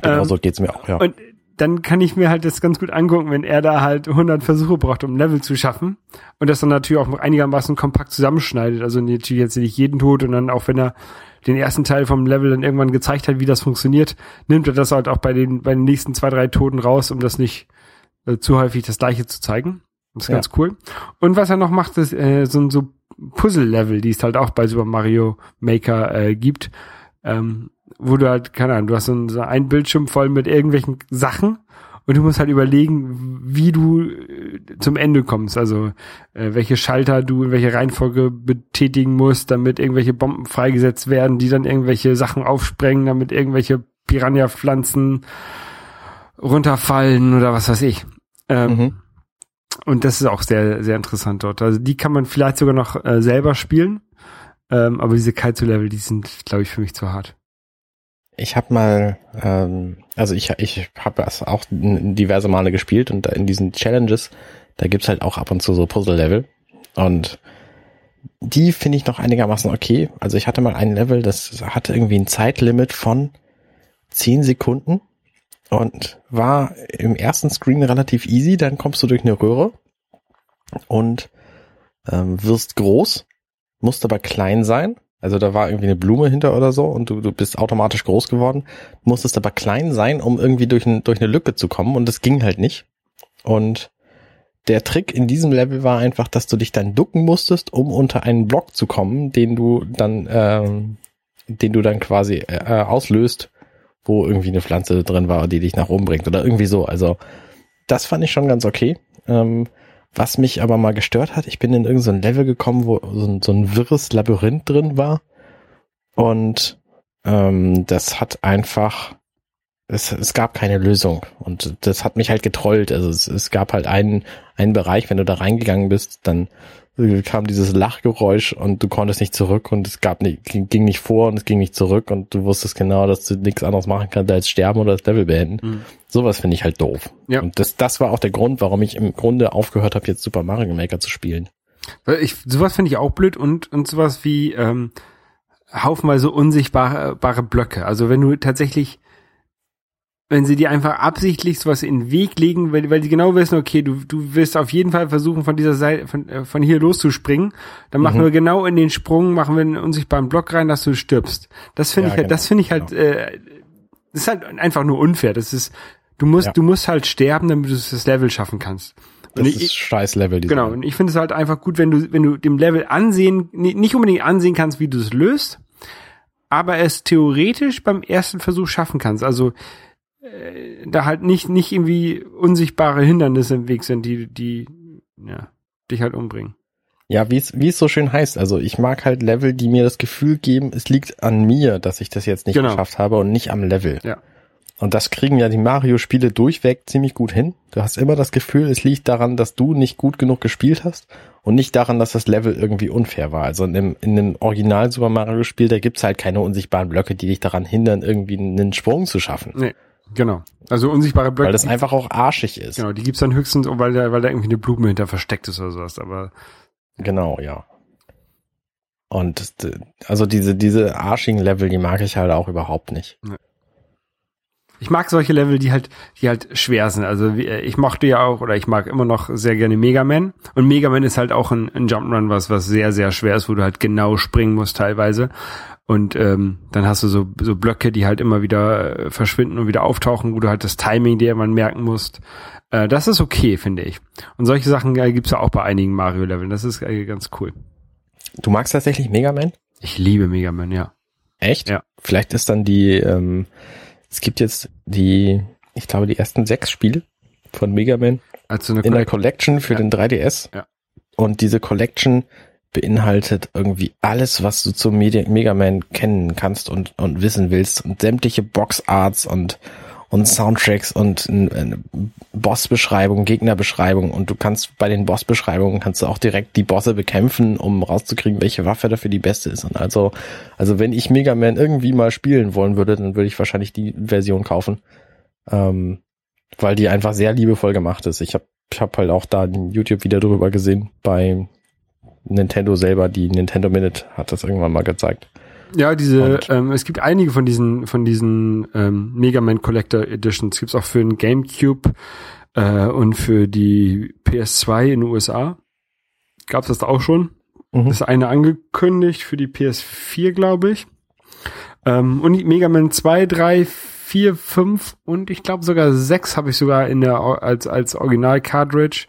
Genau Ähm, so geht's mir auch, ja. Und dann kann ich mir halt das ganz gut angucken, wenn er da halt 100 Versuche braucht, um ein Level zu schaffen. Und das dann natürlich auch einigermaßen kompakt zusammenschneidet. Also natürlich jetzt nicht jeden Tod und dann auch wenn er den ersten Teil vom Level dann irgendwann gezeigt hat, wie das funktioniert, nimmt er das halt auch bei den, bei den nächsten zwei, drei Toten raus, um das nicht äh, zu häufig das gleiche zu zeigen. Das ist Ja. ganz cool. Und was er noch macht, ist äh, so, so Puzzle-Level, die es halt auch bei Super Mario Maker äh, gibt, ähm, wo du halt, keine Ahnung, du hast so ein, so ein Bildschirm voll mit irgendwelchen Sachen und du musst halt überlegen, wie du äh, zum Ende kommst. Also äh, welche Schalter du in welche Reihenfolge betätigen musst, damit irgendwelche Bomben freigesetzt werden, die dann irgendwelche Sachen aufsprengen, damit irgendwelche Piranha-Pflanzen runterfallen oder was weiß ich. Ähm, Mhm. und das ist auch sehr, sehr interessant dort. Also die kann man vielleicht sogar noch äh, selber spielen. Ähm, aber diese Kaizo-Level, die sind, glaube ich, für mich zu hart. Ich habe mal, ähm, also ich, ich habe das auch diverse Male gespielt und in diesen Challenges, da gibt's halt auch ab und zu so Puzzle-Level und die finde ich noch einigermaßen okay. Also ich hatte mal ein Level, das hatte irgendwie ein Zeitlimit von 10 Sekunden und war im ersten Screen relativ easy. Dann kommst du durch eine Röhre und ähm, wirst groß, musst aber klein sein. Also da war irgendwie eine Blume hinter oder so und du, du bist automatisch groß geworden, musstest aber klein sein, um irgendwie durch, ein, durch eine Lücke zu kommen und das ging halt nicht. Und der Trick in diesem Level war einfach, dass du dich dann ducken musstest, um unter einen Block zu kommen, den du dann, ähm, den du dann quasi äh, auslöst, wo irgendwie eine Pflanze drin war, die dich nach oben bringt oder irgendwie so. Also das fand ich schon ganz okay. Ähm, was mich aber mal gestört hat, ich bin in irgendein so Level gekommen, wo so ein, so ein wirres Labyrinth drin war. Und ähm, das hat einfach, es, es gab keine Lösung. Und das hat mich halt getrollt. Also es, es gab halt einen, einen Bereich, wenn du da reingegangen bist, dann kam dieses Lachgeräusch und du konntest nicht zurück und es gab nicht, ging, nicht vor und es ging nicht zurück und du wusstest genau, dass du nichts anderes machen kannst als sterben oder das Level beenden. Mhm. Sowas finde ich halt doof. Ja. Und das, das war auch der Grund, warum ich im Grunde aufgehört habe, jetzt Super Mario Maker zu spielen. Weil Ich, sowas finde ich auch blöd und, und sowas wie ähm, haufenweise unsichtbare bare Blöcke. Also wenn du tatsächlich, wenn sie dir einfach absichtlich sowas in den Weg legen, weil, weil die genau wissen, okay, du, du wirst auf jeden Fall versuchen, von dieser Seite, von, äh, von hier loszuspringen, dann machen Mhm. wir genau in den Sprung, machen wir einen unsichtbaren Block rein, dass du stirbst. Das finde Ja, ich halt, genau, das finde ich halt, äh, das ist halt einfach nur unfair. Das ist, du musst, Ja. du musst halt sterben, damit du das Level schaffen kannst. Das ich- ist scheiß Level. Genau, und ich finde es halt einfach gut, wenn du, wenn du dem Level ansehen, ni- nicht unbedingt ansehen kannst, wie du es löst, aber es theoretisch beim ersten Versuch schaffen kannst. Also da halt nicht nicht irgendwie unsichtbare Hindernisse im Weg sind, die die ja, dich halt umbringen. Ja, wie es wie es so schön heißt. Also ich mag halt Level, die mir das Gefühl geben, es liegt an mir, dass ich das jetzt nicht Genau. geschafft habe und nicht am Level. Ja. Und das kriegen ja die Mario-Spiele durchweg ziemlich gut hin. Du hast immer das Gefühl, es liegt daran, dass du nicht gut genug gespielt hast und nicht daran, dass das Level irgendwie unfair war. Also in dem, in dem Original Super Mario Spiel, da gibt's halt keine unsichtbaren Blöcke, die dich daran hindern, irgendwie einen Sprung zu schaffen. Nee, genau. Also unsichtbare Blöcke. Weil das einfach auch arschig ist. genau, die gibt's dann höchstens, weil da, weil da irgendwie eine Blume hinter versteckt ist oder sowas. Aber Genau, ja. Und also diese, diese arschigen Level, die mag ich halt auch überhaupt nicht. ich mag solche Level, die halt, die halt schwer sind. Also äh, ich mochte ja auch, oder ich mag immer noch sehr gerne Mega Man. Und Mega Man ist halt auch ein, ein Jump'n'Run, was, was sehr, sehr schwer ist, wo du halt genau springen musst teilweise. Und ähm, dann hast du so, so Blöcke, die halt immer wieder äh, verschwinden und wieder auftauchen, wo du halt das Timing dir man merken musst. Äh, das ist okay, finde ich. Und solche Sachen äh, gibt's ja auch bei einigen Mario-Leveln. Das ist äh, ganz cool. Du magst tatsächlich Mega Man? Ich liebe Mega Man, ja. Echt? Ja. Vielleicht ist dann die, ähm, es gibt jetzt die, ich glaube, die ersten sechs Spiele von Mega Man Also eine in der Collect- Collection für Ja. den 3DS. Ja. Und diese Collection beinhaltet irgendwie alles, was du zum Medi- Mega Man kennen kannst und, und wissen willst. Und sämtliche Boxarts und, und Soundtracks und Bossbeschreibung, Gegnerbeschreibung. Und du kannst bei den Bossbeschreibungen kannst du auch direkt die Bosse bekämpfen, um rauszukriegen, welche Waffe dafür die beste ist. Und also, also wenn ich Mega Man irgendwie mal spielen wollen würde, dann würde ich wahrscheinlich die Version kaufen. Ähm, weil die einfach sehr liebevoll gemacht ist. Ich habe ich hab halt auch da ein YouTube-Video drüber gesehen bei Nintendo selber. Die Nintendo Minute hat das irgendwann mal gezeigt. Ja, diese, Und- ähm, es gibt einige von diesen, von diesen ähm, Mega Man Collector Editions. Gibt's auch für den GameCube äh, und für die PS2 in den USA. Gab's das auch schon? Mhm. Ist eine angekündigt für die PS4, glaube ich. Ähm, und die Mega Man 2, 3, 4, 5 und ich glaube sogar 6 habe ich sogar in der als als Original Cartridge.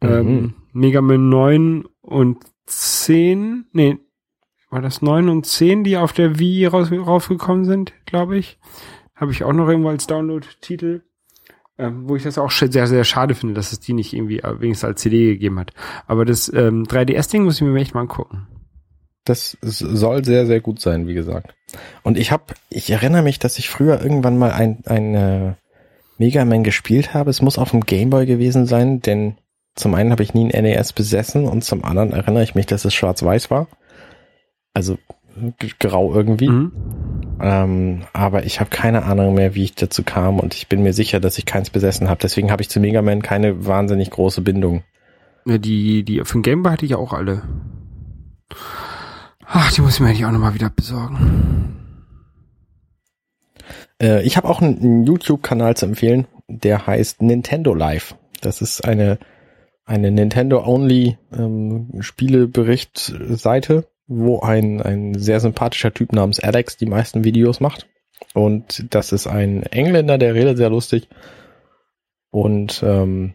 Ähm, Mhm. Mega Man 9 und 10, nee, war das 9 und 10, die auf der Wii raus, rausgekommen sind, glaube ich. Habe ich auch noch irgendwo als Download-Titel. Ähm, wo ich das auch sehr, sehr schade finde, dass es die nicht irgendwie äh, wenigstens als CD gegeben hat. Aber das ähm, 3DS-Ding muss ich mir echt mal angucken. Das soll sehr, sehr gut sein, wie gesagt. Und ich habe, ich erinnere mich, dass ich früher irgendwann mal ein, ein äh, Mega Man gespielt habe. Es muss auf dem Gameboy gewesen sein, denn zum einen habe ich nie ein NES besessen und zum anderen erinnere ich mich, dass es schwarz-weiß war. Also grau irgendwie. Mhm. Ähm, aber ich habe keine Ahnung mehr, wie ich dazu kam und ich bin mir sicher, dass ich keins besessen habe. Deswegen habe ich zu Mega Man keine wahnsinnig große Bindung. Ja, die, die für den Gameboy hatte ich ja auch alle. Ach, die muss ich mir eigentlich auch nochmal wieder besorgen. Äh, ich habe auch einen, einen YouTube-Kanal zu empfehlen, der heißt Nintendo Live. Das ist eine eine Nintendo-only ähm, Spielebericht-Seite, wo ein ein sehr sympathischer Typ namens Alex die meisten Videos macht. Und das ist ein Engländer, der redet sehr lustig und ähm,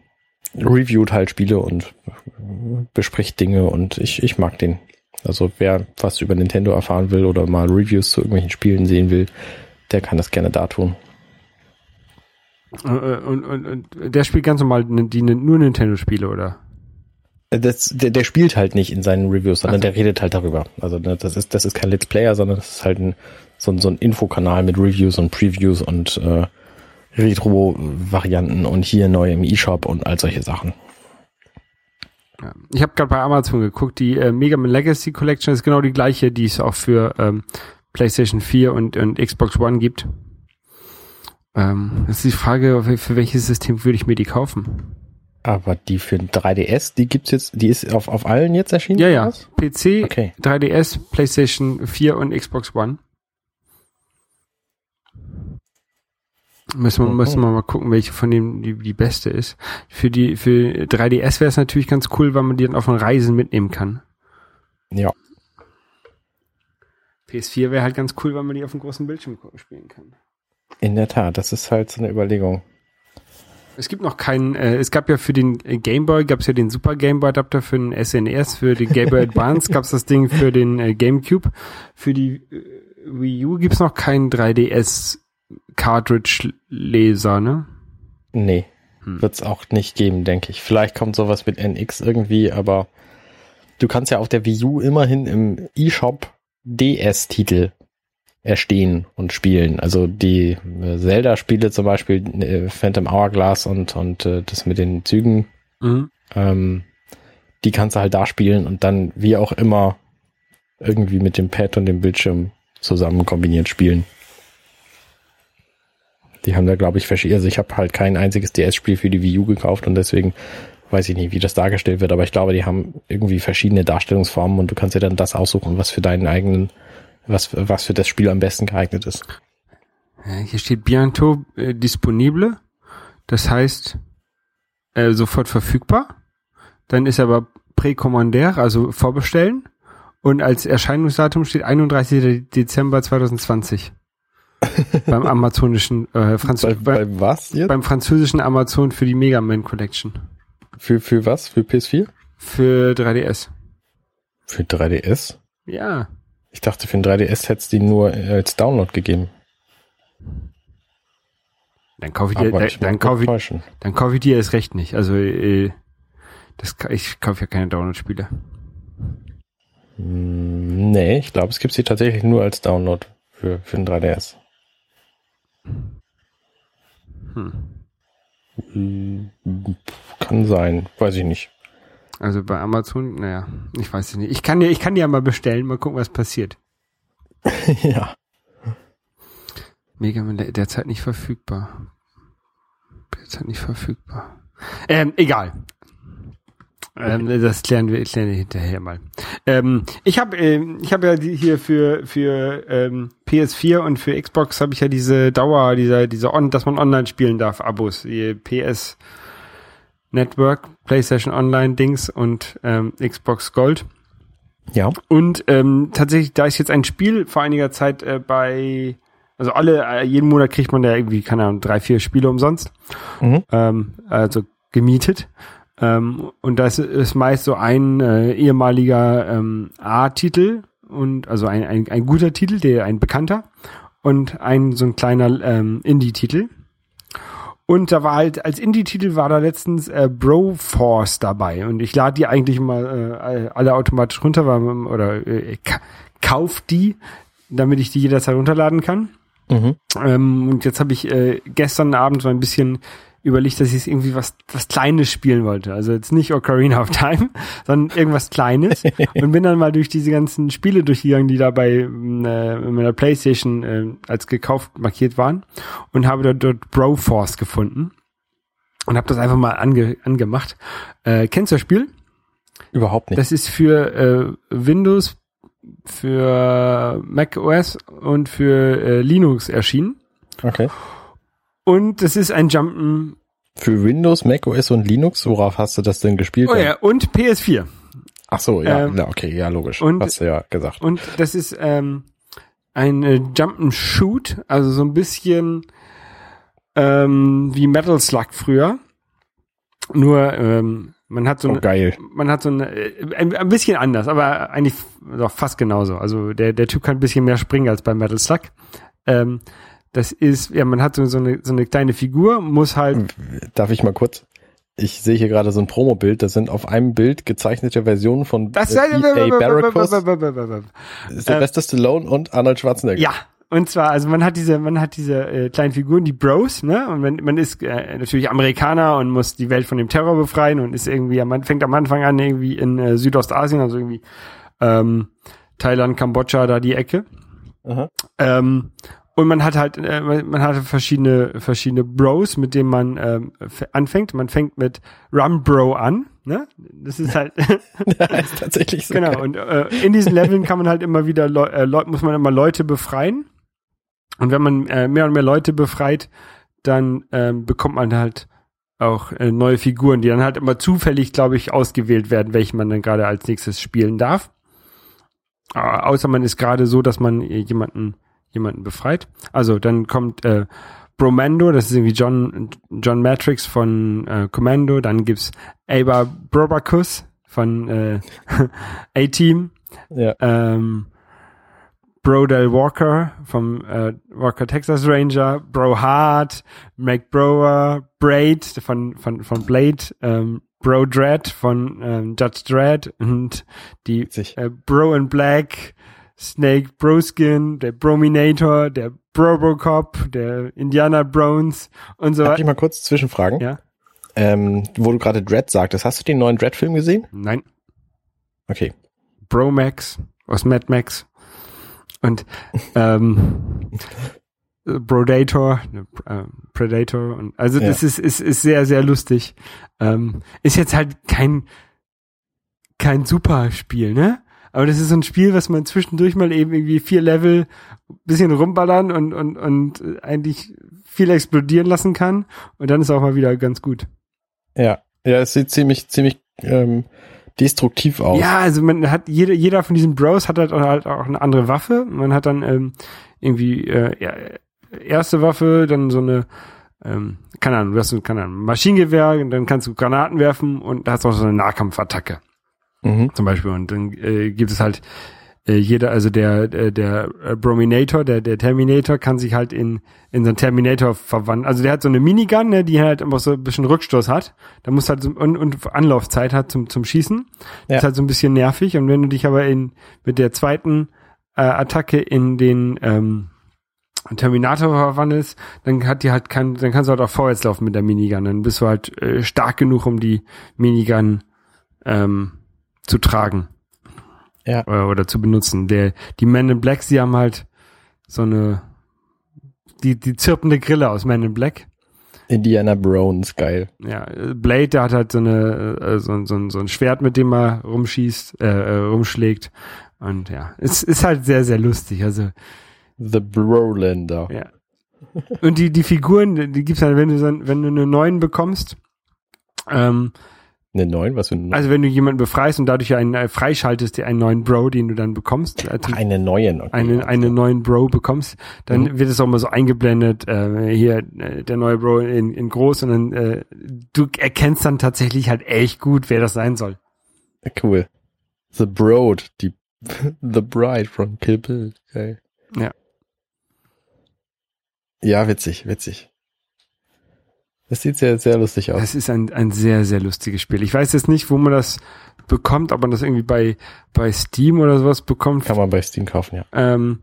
reviewt halt Spiele und bespricht Dinge und ich ich mag den. Also wer was über Nintendo erfahren will oder mal Reviews zu irgendwelchen Spielen sehen will, der kann das gerne da tun. Äh, Und, und, und der spielt ganz normal die, nur Nintendo-Spiele, oder? Das, der, der spielt halt nicht in seinen Reviews, sondern so. der redet halt darüber. Also ne, das ist das ist kein Let's Player, sondern das ist halt ein, so, ein, so ein Infokanal mit Reviews und Previews und äh, Retro-Varianten und hier neu im eShop und all solche Sachen. Ja. Ich habe gerade bei Amazon geguckt, die äh, Mega Man Legacy Collection ist genau die gleiche, die es auch für ähm, PlayStation 4 und, und Xbox One gibt. Ähm, das ist die Frage, für welches System würde ich mir die kaufen? Aber die für ein 3DS, die gibt's jetzt, die ist auf, auf allen jetzt erschienen? Ja, ja. was? PC, Okay. 3DS, PlayStation 4 und Xbox One. Müssen wir, Mhm. müssen wir mal gucken, welche von denen die, die beste ist. Für die, für 3DS wäre es natürlich ganz cool, weil man die dann auf den Reisen mitnehmen kann. Ja. PS4 wäre halt ganz cool, weil man die auf dem großen Bildschirm spielen kann. In der Tat, das ist halt so eine Überlegung. Es gibt noch keinen, äh, es gab ja für den äh, Game Boy, gab es ja den Super Game Boy Adapter für den SNES, für den Game Boy Advance gab es das Ding für den äh, GameCube. Für die Wii U gibt's noch keinen 3DS Cartridge Leser, ne? Nee, Hm. wird's auch nicht geben, denke ich. Vielleicht kommt sowas mit NX irgendwie, aber du kannst ja auf der Wii U immerhin im eShop DS-Titel erstehen und spielen. Also die äh, Zelda-Spiele zum Beispiel, äh, Phantom Hourglass und, und äh, das mit den Zügen, Mhm. ähm, die kannst du halt da spielen und dann wie auch immer irgendwie mit dem Pad und dem Bildschirm zusammen kombiniert spielen. Die haben da, glaube ich, verschiedene. Also ich habe halt kein einziges DS-Spiel für die Wii U gekauft und deswegen weiß ich nicht, wie das dargestellt wird, aber ich glaube, die haben irgendwie verschiedene Darstellungsformen und du kannst dir dann das aussuchen, was für deinen eigenen, was, was für das Spiel am besten geeignet ist. Ja, hier steht bientôt äh, disponible. Das heißt, äh, sofort verfügbar. Dann ist aber präkommandär, also vorbestellen. Und als Erscheinungsdatum steht 31. Dezember 2020. beim amazonischen, äh, Franz Bei, bei, bei was jetzt? beim französischen Amazon für die Mega Man Collection. Für, für was? Für PS4? Für 3DS. Für 3DS? Ja. Ich dachte, für ein 3DS hätte es die nur äh, als Download gegeben. Dann kaufe ich dir, dann, ich dann kaufe ich, dann kaufe ich dir erst recht nicht. Also, äh, das, ich kaufe ja keine Download-Spiele. Hm, Nee, ich glaube, es gibt sie tatsächlich nur als Download für, für ein 3DS. Hm. Hm, Kann sein, weiß ich nicht. Also bei Amazon, naja, ich weiß es nicht. Ich kann ich kann dir ja mal bestellen, mal gucken, was passiert. ja. Mega Man derzeit nicht verfügbar. Derzeit nicht verfügbar. Ähm, egal. Ähm, das klären wir, klären wir hinterher mal. Ähm, ich habe ähm, ich habe ja die hier für für ähm, PS4 und für Xbox habe ich ja diese Dauer, dieser diese on, dass man online spielen darf, Abos, die PS Network, PlayStation Online Dings und ähm, Xbox Gold. Ja. Und ähm, tatsächlich, da ist jetzt ein Spiel vor einiger Zeit äh, bei, also alle, äh, jeden Monat kriegt man da irgendwie, keine Ahnung, drei, vier Spiele umsonst, Mhm. ähm, also gemietet. Ähm, und das ist meist so ein äh, ehemaliger ähm, A-Titel und also ein, ein, ein guter Titel, der ein bekannter und ein so ein kleiner ähm, Indie-Titel. Und da war halt, als Indie-Titel war da letztens äh, Broforce dabei. Und ich lade die eigentlich mal äh, alle automatisch runter, weil, oder äh, ka kauf die, damit ich die jederzeit runterladen kann. Mhm. Ähm, und jetzt habe ich äh, gestern Abend so ein bisschen überlegt, dass ich irgendwie was was Kleines spielen wollte. Also jetzt nicht Ocarina of Time, sondern irgendwas Kleines. und bin dann mal durch diese ganzen Spiele durchgegangen, die da bei ähm, äh, in meiner Playstation äh, als gekauft markiert waren und habe dort, dort Broforce gefunden und habe das einfach mal ange, angemacht. Äh, kennst du das Spiel? Überhaupt nicht. Das ist für äh, Windows, für Mac OS und für äh, Linux erschienen. Okay. Und das ist ein Jumpen. Für Windows, Mac OS und Linux, worauf hast du das denn gespielt? Oh ja, und PS4. Ach so, ja, Ähm, okay, ja, logisch. und- hast du ja gesagt. Und das ist ähm, ein äh, Jump'n'Shoot, also so ein bisschen ähm, wie Metal Slug früher. Nur ähm, man hat so Oh, eine, geil. man hat so eine, äh, ein, ein bisschen anders, aber eigentlich doch fast genauso. Also der, der Typ kann ein bisschen mehr springen als bei Metal Slug. Ähm, das ist, ja, man hat so, so, eine, so eine kleine Figur, muss halt, Darf ich mal kurz? Ich sehe hier gerade so ein Promo-Bild. Das sind auf einem Bild gezeichnete Versionen von das äh, B.A. Barracus, Ja, Sylvester Stallone und Arnold Schwarzenegger. und zwar, also man hat diese, man hat diese äh, kleinen Figuren, die Bros, ne? Und man, man ist äh, natürlich Amerikaner und muss die Welt von dem Terror befreien und ist irgendwie, man fängt am Anfang an irgendwie in äh, Südostasien, also irgendwie ähm, Thailand, Kambodscha, da die Ecke. Ähm, und man hat halt, äh, man hat verschiedene, verschiedene Bros, mit denen man ähm, anfängt. Man fängt mit Rum Bro an, ne? Das ist halt, das ist tatsächlich so. genau. geil. Und äh, in diesen Leveln kann man halt immer wieder, Leu äh, Leu muss man immer Leute befreien. Und wenn man äh, mehr und mehr Leute befreit, dann ähm, bekommt man halt auch äh, neue Figuren, die dann halt immer zufällig, glaube ich, ausgewählt werden, welche man dann gerade als nächstes spielen darf. Äh, außer man ist gerade so, dass man äh, jemanden jemanden befreit. Also dann kommt äh, Bromando, das ist irgendwie John John Matrix von äh, Commando. Dann gibt's Ava Brobacus von äh, A-Team. Ja. Ähm, Bro Del Walker vom äh, Walker Texas Ranger, Bro Hart, Mac Brower, Braid von, von, von Blade, ähm, Bro Dread von ähm, Judge Dread und die äh, Bro in Black, Snake Broskin, der Brominator, der Brobocop, der Indiana Browns und so Darf weiter. ich mal kurz zwischenfragen? Ja? Ähm, wo du gerade Dread sagtest, hast du den neuen Dread-Film gesehen? Nein. Okay. Bromax aus Mad Max und ähm, Brodator, ne, äh, Predator und also Ja. das ist, ist ist sehr sehr lustig. Ähm, ist jetzt halt kein kein super Spiel, ne? Aber das ist so ein Spiel, was man zwischendurch mal eben irgendwie vier Level bisschen rumballern und und und eigentlich viel explodieren lassen kann und dann ist auch mal wieder ganz gut. Ja. Ja, es sieht ziemlich, ziemlich ähm, destruktiv aus. Ja, also man hat jeder, jeder von diesen Bros hat halt auch, halt auch eine andere Waffe. Man hat dann ähm, irgendwie äh, ja, erste Waffe, dann so eine, ähm, keine Ahnung, du hast so, keine Ahnung, Maschinengewehr, und dann kannst du Granaten werfen und da hast du auch so eine Nahkampfattacke Mhm. zum Beispiel. Und dann äh, gibt es halt äh, jeder, also der äh, der äh, Brominator, der der Terminator kann sich halt in in so einen Terminator verwandeln. Also der hat so eine Minigun, ne, die halt einfach so ein bisschen Rückstoß hat. Da muss halt so, und, und Anlaufzeit hat zum zum Schießen. Ja. Ist halt so ein bisschen nervig. Und wenn du dich aber in mit der zweiten äh, Attacke in den ähm, Terminator verwandelst, dann hat die halt kein, dann kannst du halt auch vorwärts laufen mit der Minigun. Dann bist du halt äh, stark genug, um die Minigun ähm, zu tragen Ja. oder, oder zu benutzen. Der, die Men in Blacks, die haben halt so eine, die, die zirpende Grille aus Men in Black. Indiana Browns, geil. Ja, äh, Blade, der hat halt so eine, äh, so, so, so ein Schwert, mit dem er rumschießt, äh, äh, rumschlägt. Und ja, es ist halt sehr, sehr lustig. Also, The Brolander. ja. Und die, die Figuren, die gibt's halt, wenn du, so, wenn du eine neuen bekommst, ähm, Eine 9, was für eine also wenn du jemanden befreist und dadurch einen äh, freischaltest, dir einen neuen Bro, den du dann bekommst, äh, Ach, eine neuen. Okay, einen, einen neuen Bro bekommst, dann Mhm. wird es auch mal so eingeblendet, äh, hier äh, der neue Bro in, in groß und dann äh, du erkennst dann tatsächlich halt echt gut, wer das sein soll. Cool. The Broad, die The Bride from Kill Bill. Geil. Ja. Ja, witzig, witzig. Das sieht sehr, sehr lustig aus. Das ist ein, ein sehr, sehr lustiges Spiel. Ich weiß jetzt nicht, wo man das bekommt, ob man das irgendwie bei, bei Steam oder sowas bekommt. Kann man bei Steam kaufen, ja. Ähm,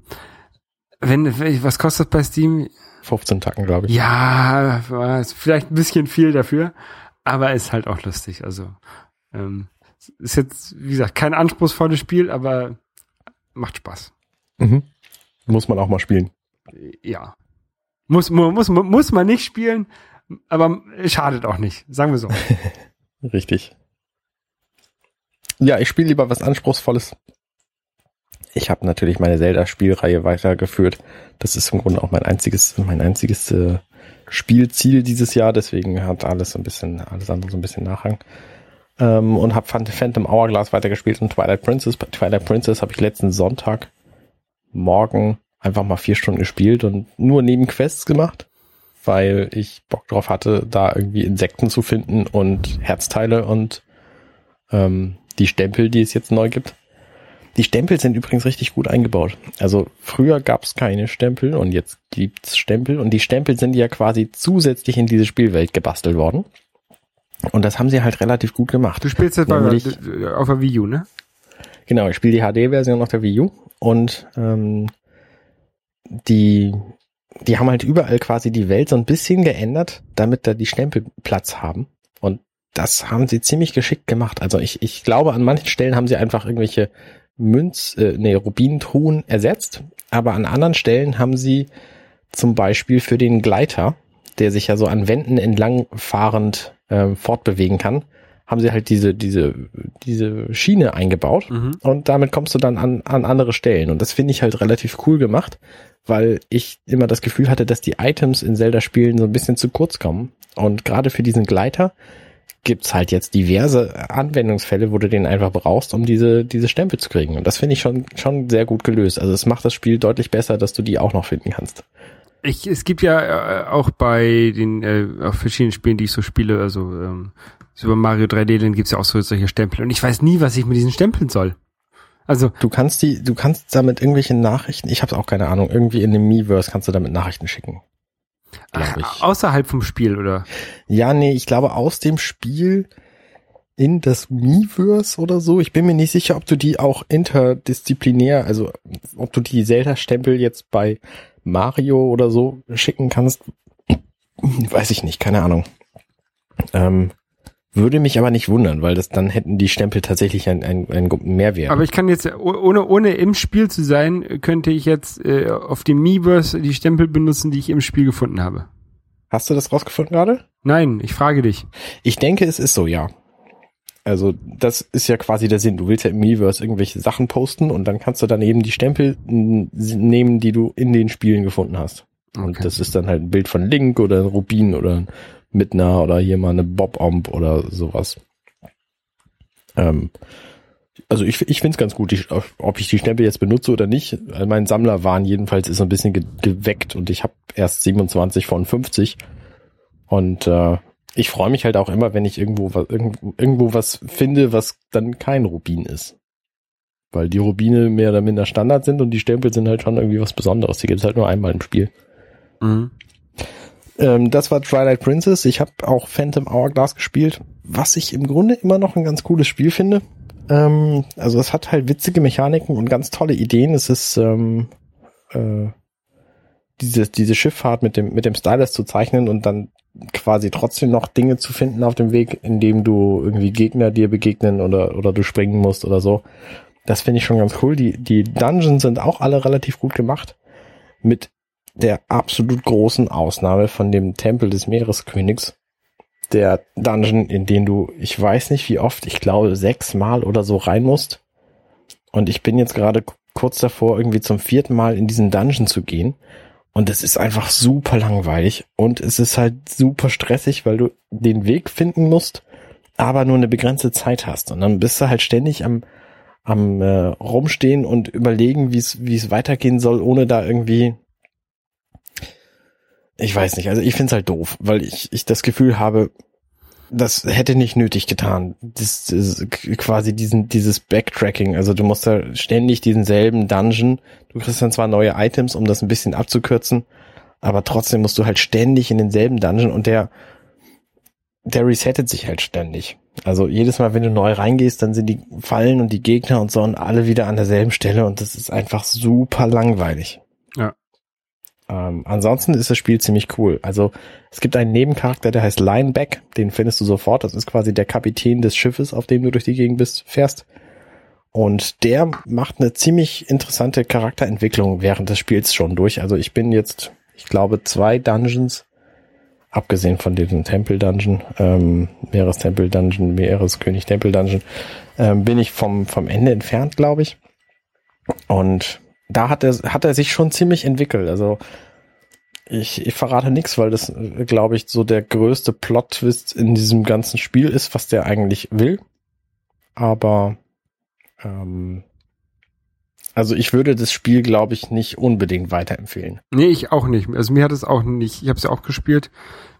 wenn, was kostet das bei Steam? 15 Tacken, glaube ich. Ja, vielleicht ein bisschen viel dafür, aber ist halt auch lustig. Also ähm, ist jetzt, wie gesagt, kein anspruchsvolles Spiel, aber macht Spaß. Mhm. Muss man auch mal spielen. Ja. Muss, mu- muss, mu- muss man nicht spielen, aber schadet auch nicht, sagen wir so. Richtig. Ja, ich spiele lieber was Anspruchsvolles. Ich habe natürlich meine Zelda-Spielreihe weitergeführt. Das ist im Grunde auch mein einziges, mein einziges äh, Spielziel dieses Jahr. Deswegen hat alles so ein bisschen, alles andere so ein bisschen Nachhang. Ähm, und habe Phantom Hourglass weitergespielt und Twilight Princess. Bei Twilight Princess habe ich letzten Sonntag morgen einfach mal vier Stunden gespielt und nur Nebenquests gemacht, weil ich Bock drauf hatte, da irgendwie Insekten zu finden und Herzteile und ähm, die Stempel, die es jetzt neu gibt. Die Stempel sind übrigens richtig gut eingebaut. Also früher gab es keine Stempel und jetzt gibt's Stempel und die Stempel sind ja quasi zusätzlich in diese Spielwelt gebastelt worden. Und das haben sie halt relativ gut gemacht. Du spielst jetzt bei, Nämlich- auf der Wii U, ne? Genau, ich spiele die HD-Version auf der Wii U und ähm, die, die haben halt überall quasi die Welt so ein bisschen geändert, damit da die Stempel Platz haben. Und das haben sie ziemlich geschickt gemacht. Also ich, ich glaube, an manchen Stellen haben sie einfach irgendwelche Münz, äh, nee, Rubintruhen ersetzt, aber an anderen Stellen haben sie zum Beispiel für den Gleiter, der sich ja so an Wänden entlang fahrend ähm, fortbewegen kann, haben sie halt diese, diese, diese Schiene eingebaut Mhm. und damit kommst du dann an, an andere Stellen. Und das finde ich halt relativ cool gemacht, weil ich immer das Gefühl hatte, dass die Items in Zelda-Spielen so ein bisschen zu kurz kommen. Und gerade für diesen Gleiter gibt's halt jetzt diverse Anwendungsfälle, wo du den einfach brauchst, um diese, diese Stempel zu kriegen. Und das finde ich schon, schon sehr gut gelöst. Also es macht das Spiel deutlich besser, dass du die auch noch finden kannst. Ich, es gibt ja äh, auch bei den äh, auf verschiedenen Spielen, die ich so spiele, also ähm, Super Mario 3D Land gibt's ja auch so solche Stempel. Und ich weiß nie, was ich mit diesen Stempeln soll. Also Du kannst die, du kannst damit irgendwelche Nachrichten, ich habe auch keine Ahnung, irgendwie in dem Miiverse kannst du damit Nachrichten schicken. ach, außerhalb vom Spiel, oder? Ja, nee, ich glaube aus dem Spiel in das Miiverse oder so. Ich bin mir nicht sicher, ob du die auch interdisziplinär, also ob du die Zelda-Stempel jetzt bei Mario oder so schicken kannst. Weiß ich nicht, keine Ahnung. Ähm, würde mich aber nicht wundern, weil das dann hätten die Stempel tatsächlich einen ein, ein Mehrwert. Aber ich kann jetzt, oh- ohne, ohne im Spiel zu sein, könnte ich jetzt äh, auf dem Miiverse die Stempel benutzen, die ich im Spiel gefunden habe. Hast du das rausgefunden gerade? Nein, ich frage dich. Ich denke, es ist so, ja. Also das ist ja quasi der Sinn. Du willst ja im Miiverse irgendwelche Sachen posten und dann kannst du dann eben die Stempel nehmen, die du in den Spielen gefunden hast. Und Okay. das ist dann halt ein Bild von Link oder ein Rubin oder ein Midna oder hier mal eine Bob-Omb oder sowas. Ähm, also ich, ich finde es ganz gut, ich, ob ich die Stempel jetzt benutze oder nicht. Mein Sammlerwahn jedenfalls ist ein bisschen ge geweckt und ich habe erst 27 von 50. Und äh, ich freue mich halt auch immer, wenn ich irgendwo was, irgendwo, irgendwo was finde, was dann kein Rubin ist. Weil die Rubine mehr oder minder Standard sind und die Stempel sind halt schon irgendwie was Besonderes. Die gibt es halt nur einmal im Spiel. Mhm. Ähm, das war Twilight Princess. Ich habe auch Phantom Hourglass gespielt, was ich im Grunde immer noch ein ganz cooles Spiel finde. Ähm, also es hat halt witzige Mechaniken und ganz tolle Ideen. Es ist ähm, äh, diese, diese Schifffahrt mit dem, mit dem Stylus zu zeichnen und dann quasi trotzdem noch Dinge zu finden auf dem Weg, indem du irgendwie Gegner dir begegnen oder, oder du springen musst oder so. Das finde ich schon ganz cool. Die, die Dungeons sind auch alle relativ gut gemacht. Mit der absolut großen Ausnahme von dem Tempel des Meereskönigs. Der Dungeon, in den du, ich weiß nicht wie oft, ich glaube sechsmal oder so rein musst. Und ich bin jetzt gerade kurz davor, irgendwie zum vierten Mal in diesen Dungeon zu gehen. Und es ist einfach super langweilig. Und es ist halt super stressig, weil du den Weg finden musst, aber nur eine begrenzte Zeit hast. Und dann bist du halt ständig am, am äh, rumstehen und überlegen, wie es wie es weitergehen soll, ohne da irgendwie ich weiß nicht, also ich find's halt doof, weil ich, ich das Gefühl habe, das hätte nicht nötig getan. Das, das quasi diesen, dieses Backtracking. Also du musst da ständig diesen selben Dungeon. Du kriegst dann zwar neue Items, um das ein bisschen abzukürzen, aber trotzdem musst du halt ständig in denselben Dungeon und der, der resettet sich halt ständig. Also jedes Mal, wenn du neu reingehst, dann sind die Fallen und die Gegner und so und alle wieder an derselben Stelle und das ist einfach super langweilig. Ähm, ansonsten ist das Spiel ziemlich cool. Also es gibt einen Nebencharakter, der heißt Lineback, den findest du sofort. Das ist quasi der Kapitän des Schiffes, auf dem du durch die Gegend bist, fährst. Und der macht eine ziemlich interessante Charakterentwicklung während des Spiels schon durch. Also ich bin jetzt, ich glaube, zwei Dungeons, abgesehen von diesem Tempel-Dungeon, ähm, Meerestempel-Dungeon, Meereskönig-Tempel-Dungeon, ähm, bin ich vom, vom Ende entfernt, glaube ich. Und da hat er, hat er sich schon ziemlich entwickelt. Also ich, ich verrate nichts, weil das, glaube ich, so der größte Plot-Twist in diesem ganzen Spiel ist, was der eigentlich will. Aber ähm, also ich würde das Spiel, glaube ich, nicht unbedingt weiterempfehlen. Nee, ich auch nicht. Also mir hat es auch nicht, ich habe es ja auch gespielt.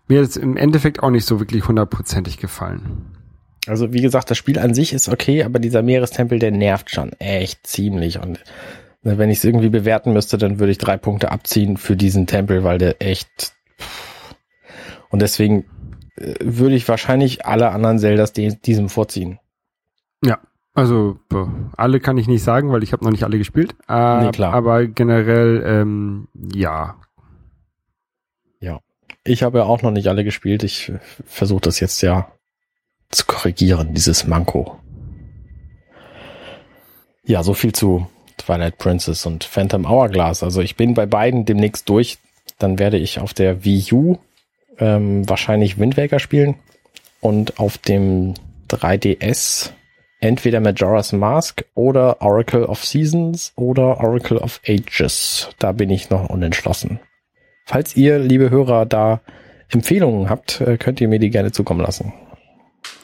Mir hat es im Endeffekt auch nicht so wirklich hundertprozentig gefallen. Also wie gesagt, das Spiel an sich ist okay, aber dieser Meerestempel, der nervt schon echt ziemlich. Und wenn ich es irgendwie bewerten müsste, dann würde ich drei Punkte abziehen für diesen Tempel, weil der echt. Und deswegen äh, würde ich wahrscheinlich alle anderen Zeldas die- diesem vorziehen. Ja, also alle kann ich nicht sagen, weil ich habe noch nicht alle gespielt. Äh, Nee, klar. Aber generell, ähm, ja. Ich habe ja auch noch nicht alle gespielt. Ich äh, versuche das jetzt ja zu korrigieren, dieses Manko. Ja, so viel zu Twilight Princess und Phantom Hourglass. Also ich bin bei beiden demnächst durch. Dann werde ich auf der Wii U ähm, wahrscheinlich Wind Waker spielen und auf dem 3DS entweder Majora's Mask oder Oracle of Seasons oder Oracle of Ages. Da bin ich noch unentschlossen. Falls ihr, liebe Hörer, da Empfehlungen habt, äh, könnt ihr mir die gerne zukommen lassen.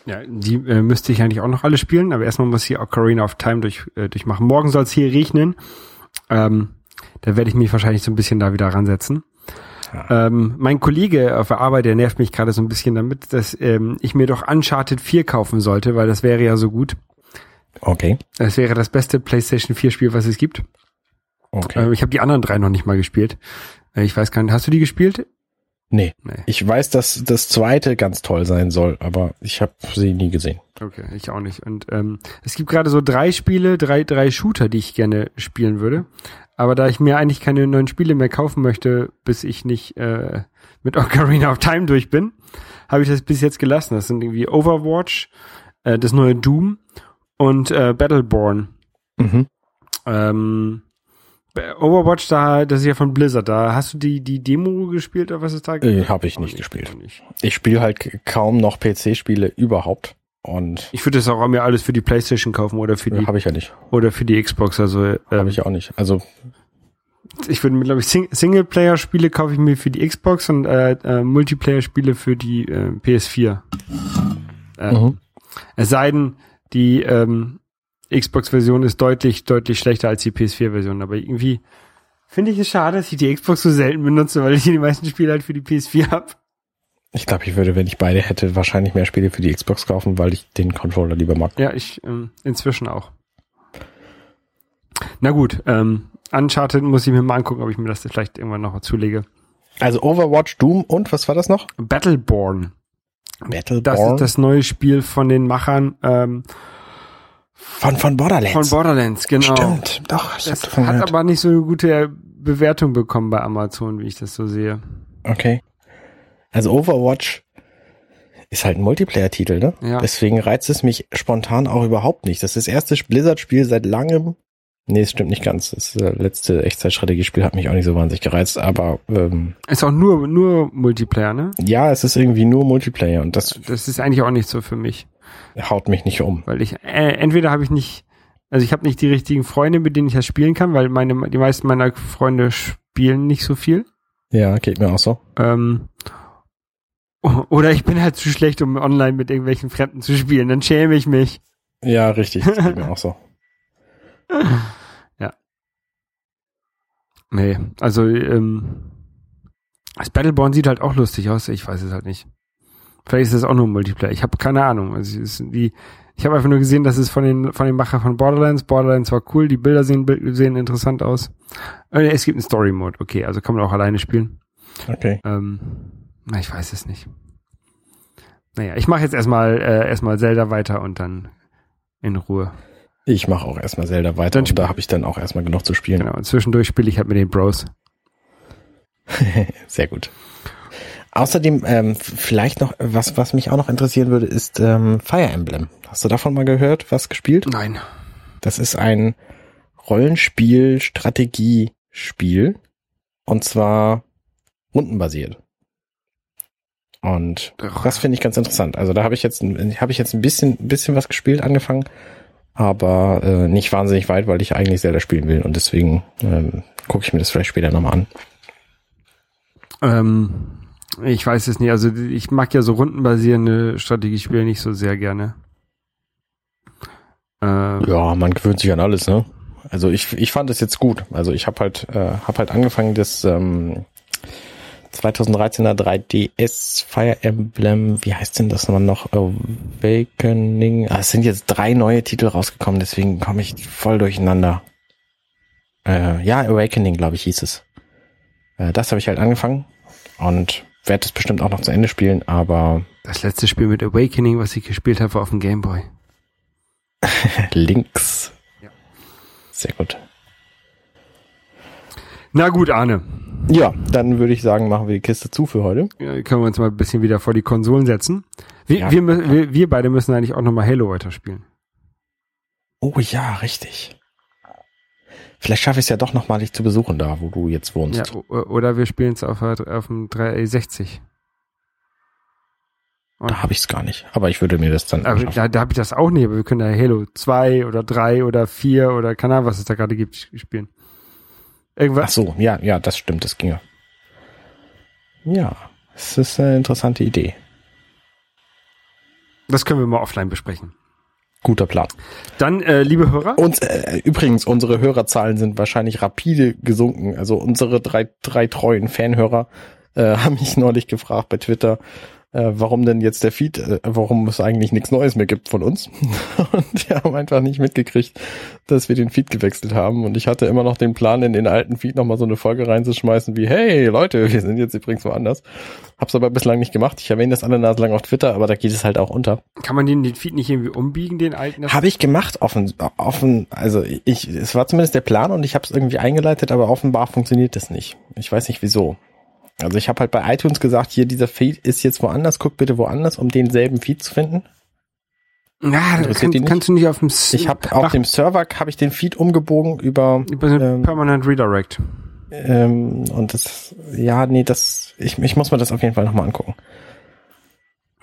Ja, die äh, müsste ich eigentlich auch noch alle spielen, aber erstmal muss ich Ocarina of Time durch, äh, durchmachen. Morgen soll es hier regnen. Ähm, da werde ich mich wahrscheinlich so ein bisschen da wieder ransetzen. Ähm, mein Kollege auf der Arbeit, der nervt mich gerade so ein bisschen damit, dass ähm, ich mir doch Uncharted 4 kaufen sollte, weil das wäre ja so gut. Okay. Es wäre das beste PlayStation 4 Spiel, was es gibt. Okay. Äh, ich habe die anderen drei noch nicht mal gespielt. Äh, ich weiß gar nicht, hast du die gespielt? Nee. Nee. Ich weiß, dass das zweite ganz toll sein soll, aber ich habe sie nie gesehen. Okay, ich auch nicht. Und ähm, es gibt gerade so drei Spiele, drei, drei Shooter, die ich gerne spielen würde. Aber da ich mir eigentlich keine neuen Spiele mehr kaufen möchte, bis ich nicht äh, mit Ocarina of Time durch bin, habe ich das bis jetzt gelassen. Das sind irgendwie Overwatch, äh, das neue Doom und äh, Battleborn. Mhm. Ähm, Overwatch, da, das ist ja von Blizzard. Da hast du die, die Demo gespielt oder was ist da? Äh, hab ich nicht gespielt. nicht. Ich spiele halt kaum noch PC-Spiele überhaupt. Und Ich würde das auch mir alles für die PlayStation kaufen oder für die habe ich ja nicht. oder für die Xbox. Also ähm, Habe ich ja auch nicht. Also ich würde mir glaube ich Sing Singleplayer-Spiele kaufe ich mir für die Xbox und äh, äh, Multiplayer-Spiele für die äh, PS4. Äh, Mhm. Es sei denn, die ähm, Xbox-Version ist deutlich deutlich schlechter als die PS4-Version. Aber irgendwie finde ich es schade, dass ich die Xbox so selten benutze, weil ich die meisten Spiele halt für die PS4 habe. ich glaube, ich würde, wenn ich beide hätte, wahrscheinlich mehr Spiele für die Xbox kaufen, weil ich den Controller lieber mag. Ja, ich ähm, inzwischen auch. Na gut, ähm, Uncharted muss ich mir mal angucken, ob ich mir das vielleicht irgendwann noch zulege. Also Overwatch, Doom und was war das noch? Battleborn. Battleborn Das ist das neue Spiel von den Machern ähm, von von Borderlands. von Borderlands, genau. Stimmt, doch. Ich Das hat gehört. aber nicht so eine gute Bewertung bekommen bei Amazon, wie ich das so sehe. Okay. Also Overwatch ist halt ein Multiplayer-Titel, ne? Ja. Deswegen reizt es mich spontan auch überhaupt nicht. Das ist das erste Blizzard-Spiel seit langem. Nee, es stimmt nicht ganz. Das äh, letzte Echtzeitstrategiespiel hat mich auch nicht so wahnsinnig gereizt, aber ähm, Ist auch nur nur Multiplayer, ne? ja, es ist irgendwie nur Multiplayer und das Das ist eigentlich auch nicht so für mich, haut mich nicht um. weil ich äh, entweder habe ich nicht, also ich habe nicht die richtigen Freunde, mit denen ich das spielen kann, weil meine die meisten meiner Freunde spielen nicht so viel. Ja, geht mir auch so. Ähm, oder ich bin halt zu schlecht, um online mit irgendwelchen Fremden zu spielen. Dann schäme ich mich. Ja, richtig, das geht mir auch so. Nee, also ähm, das Battleborn sieht halt auch lustig aus. Ich weiß es halt nicht. Vielleicht ist es auch nur Multiplayer. Ich habe keine Ahnung. Also die, ich habe einfach nur gesehen, dass es von den von den Macher von Borderlands. Borderlands war cool. Die Bilder sehen sehen interessant aus. Äh, Es gibt einen Story Mode. Okay, also kann man auch alleine spielen. Okay. Ähm, ich weiß es nicht. Naja, ich mache jetzt erstmal äh, erstmal Zelda weiter und dann in Ruhe. Ich mache auch erstmal Zelda weiter Dann und da habe ich dann auch erstmal genug zu spielen. Genau. Und zwischendurch spiele ich halt mit den Bros. Sehr gut. Außerdem, ähm, vielleicht noch, was, was mich auch noch interessieren würde, ist ähm, Fire Emblem. Hast du davon mal gehört, was gespielt? Nein. Das ist ein Rollenspiel, Strategiespiel. Und zwar rundenbasiert. Und das finde ich ganz interessant. Also da habe ich jetzt, habe ich jetzt ein bisschen, bisschen was gespielt, angefangen, aber äh, nicht wahnsinnig weit, weil ich eigentlich Zelda spielen will. Und deswegen ähm, gucke ich mir das vielleicht später nochmal an. Ähm, ich weiß es nicht. Also ich mag ja so rundenbasierende Strategiespiele nicht so sehr gerne. Äh, Ja, man gewöhnt sich an alles, ne? Also ich, ich fand es jetzt gut. Also ich habe halt, äh, hab halt angefangen, das ähm, 2013er 3DS Fire Emblem, wie heißt denn das nochmal noch? Awakening. Ah, es sind jetzt drei neue Titel rausgekommen, deswegen komme ich voll durcheinander. Äh, ja, Awakening, glaube ich, hieß es. Äh, das habe ich halt angefangen und werde es bestimmt auch noch zu Ende spielen, aber das letzte Spiel mit Awakening, was ich gespielt habe, war auf dem Gameboy. links. Ja. Sehr gut. Na gut, Arne. Ja, dann würde ich sagen, machen wir die Kiste zu für heute. Ja, können wir uns mal ein bisschen wieder vor die Konsolen setzen. Wir, Ja. wir, wir, wir beide müssen eigentlich auch nochmal Halo weiterspielen. Oh ja, richtig. Vielleicht schaffe ich es ja doch nochmal, dich zu besuchen da, wo du jetzt wohnst. Ja, oder wir spielen es auf, auf dem 360. Da habe ich es gar nicht. Aber ich würde mir das dann Aber da, da habe ich das auch nicht, aber wir können ja Halo 2 oder 3 oder 4 oder keine Ahnung, was es da gerade gibt, spielen. Ach Irgendwas. so, ja, ja, das stimmt, das ginge. Ja, es ist eine interessante Idee. Das können wir mal offline besprechen. Guter Plan. Dann, äh, liebe Hörer, Und äh, übrigens, unsere Hörerzahlen sind wahrscheinlich rapide gesunken. Also unsere drei, drei treuen Fanhörer äh, haben mich neulich gefragt bei Twitter, äh, warum denn jetzt der Feed, äh, warum es eigentlich nichts Neues mehr gibt von uns. und die haben einfach nicht mitgekriegt, dass wir den Feed gewechselt haben. Und ich hatte immer noch den Plan, in den alten Feed nochmal so eine Folge reinzuschmeißen wie, hey Leute, wir sind jetzt übrigens woanders. Hab's aber bislang nicht gemacht. Ich erwähne das alle Nase lang auf Twitter, aber da geht es halt auch unter. Kann man den, den Feed nicht irgendwie umbiegen, den alten? Habe ich gemacht, offen, offen, also ich, es war zumindest der Plan und ich habe es irgendwie eingeleitet, aber offenbar funktioniert das nicht. Ich weiß nicht wieso. Also ich habe halt bei iTunes gesagt, hier dieser Feed ist jetzt woanders, guck bitte woanders, um denselben Feed zu finden. Ja, das kann, kannst du nicht auf dem S- Ich habe auf dem Server habe ich den Feed umgebogen über über ähm, Permanent Redirect. ähm, und das ja nee das ich, ich muss mir das auf jeden Fall nochmal angucken.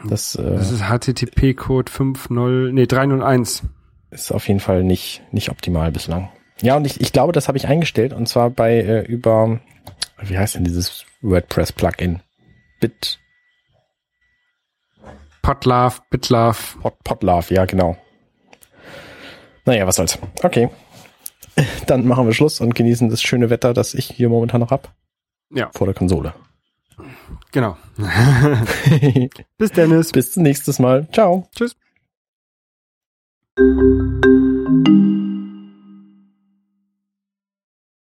Das, äh, Das ist HTTP-Code 5.0, nee, 301. ist auf jeden Fall nicht nicht optimal bislang. Ja und ich, ich glaube das habe ich eingestellt und zwar bei äh, über wie heißt denn dieses WordPress Plugin Bit Potlove, Bitlove. Pot, Potlove, ja, genau. Naja, was soll's. Okay. Dann machen wir Schluss und genießen das schöne Wetter, das ich hier momentan noch hab. Ja. Vor der Konsole. Genau. Bis Dennis. Bis zum nächsten Mal. Ciao. Tschüss.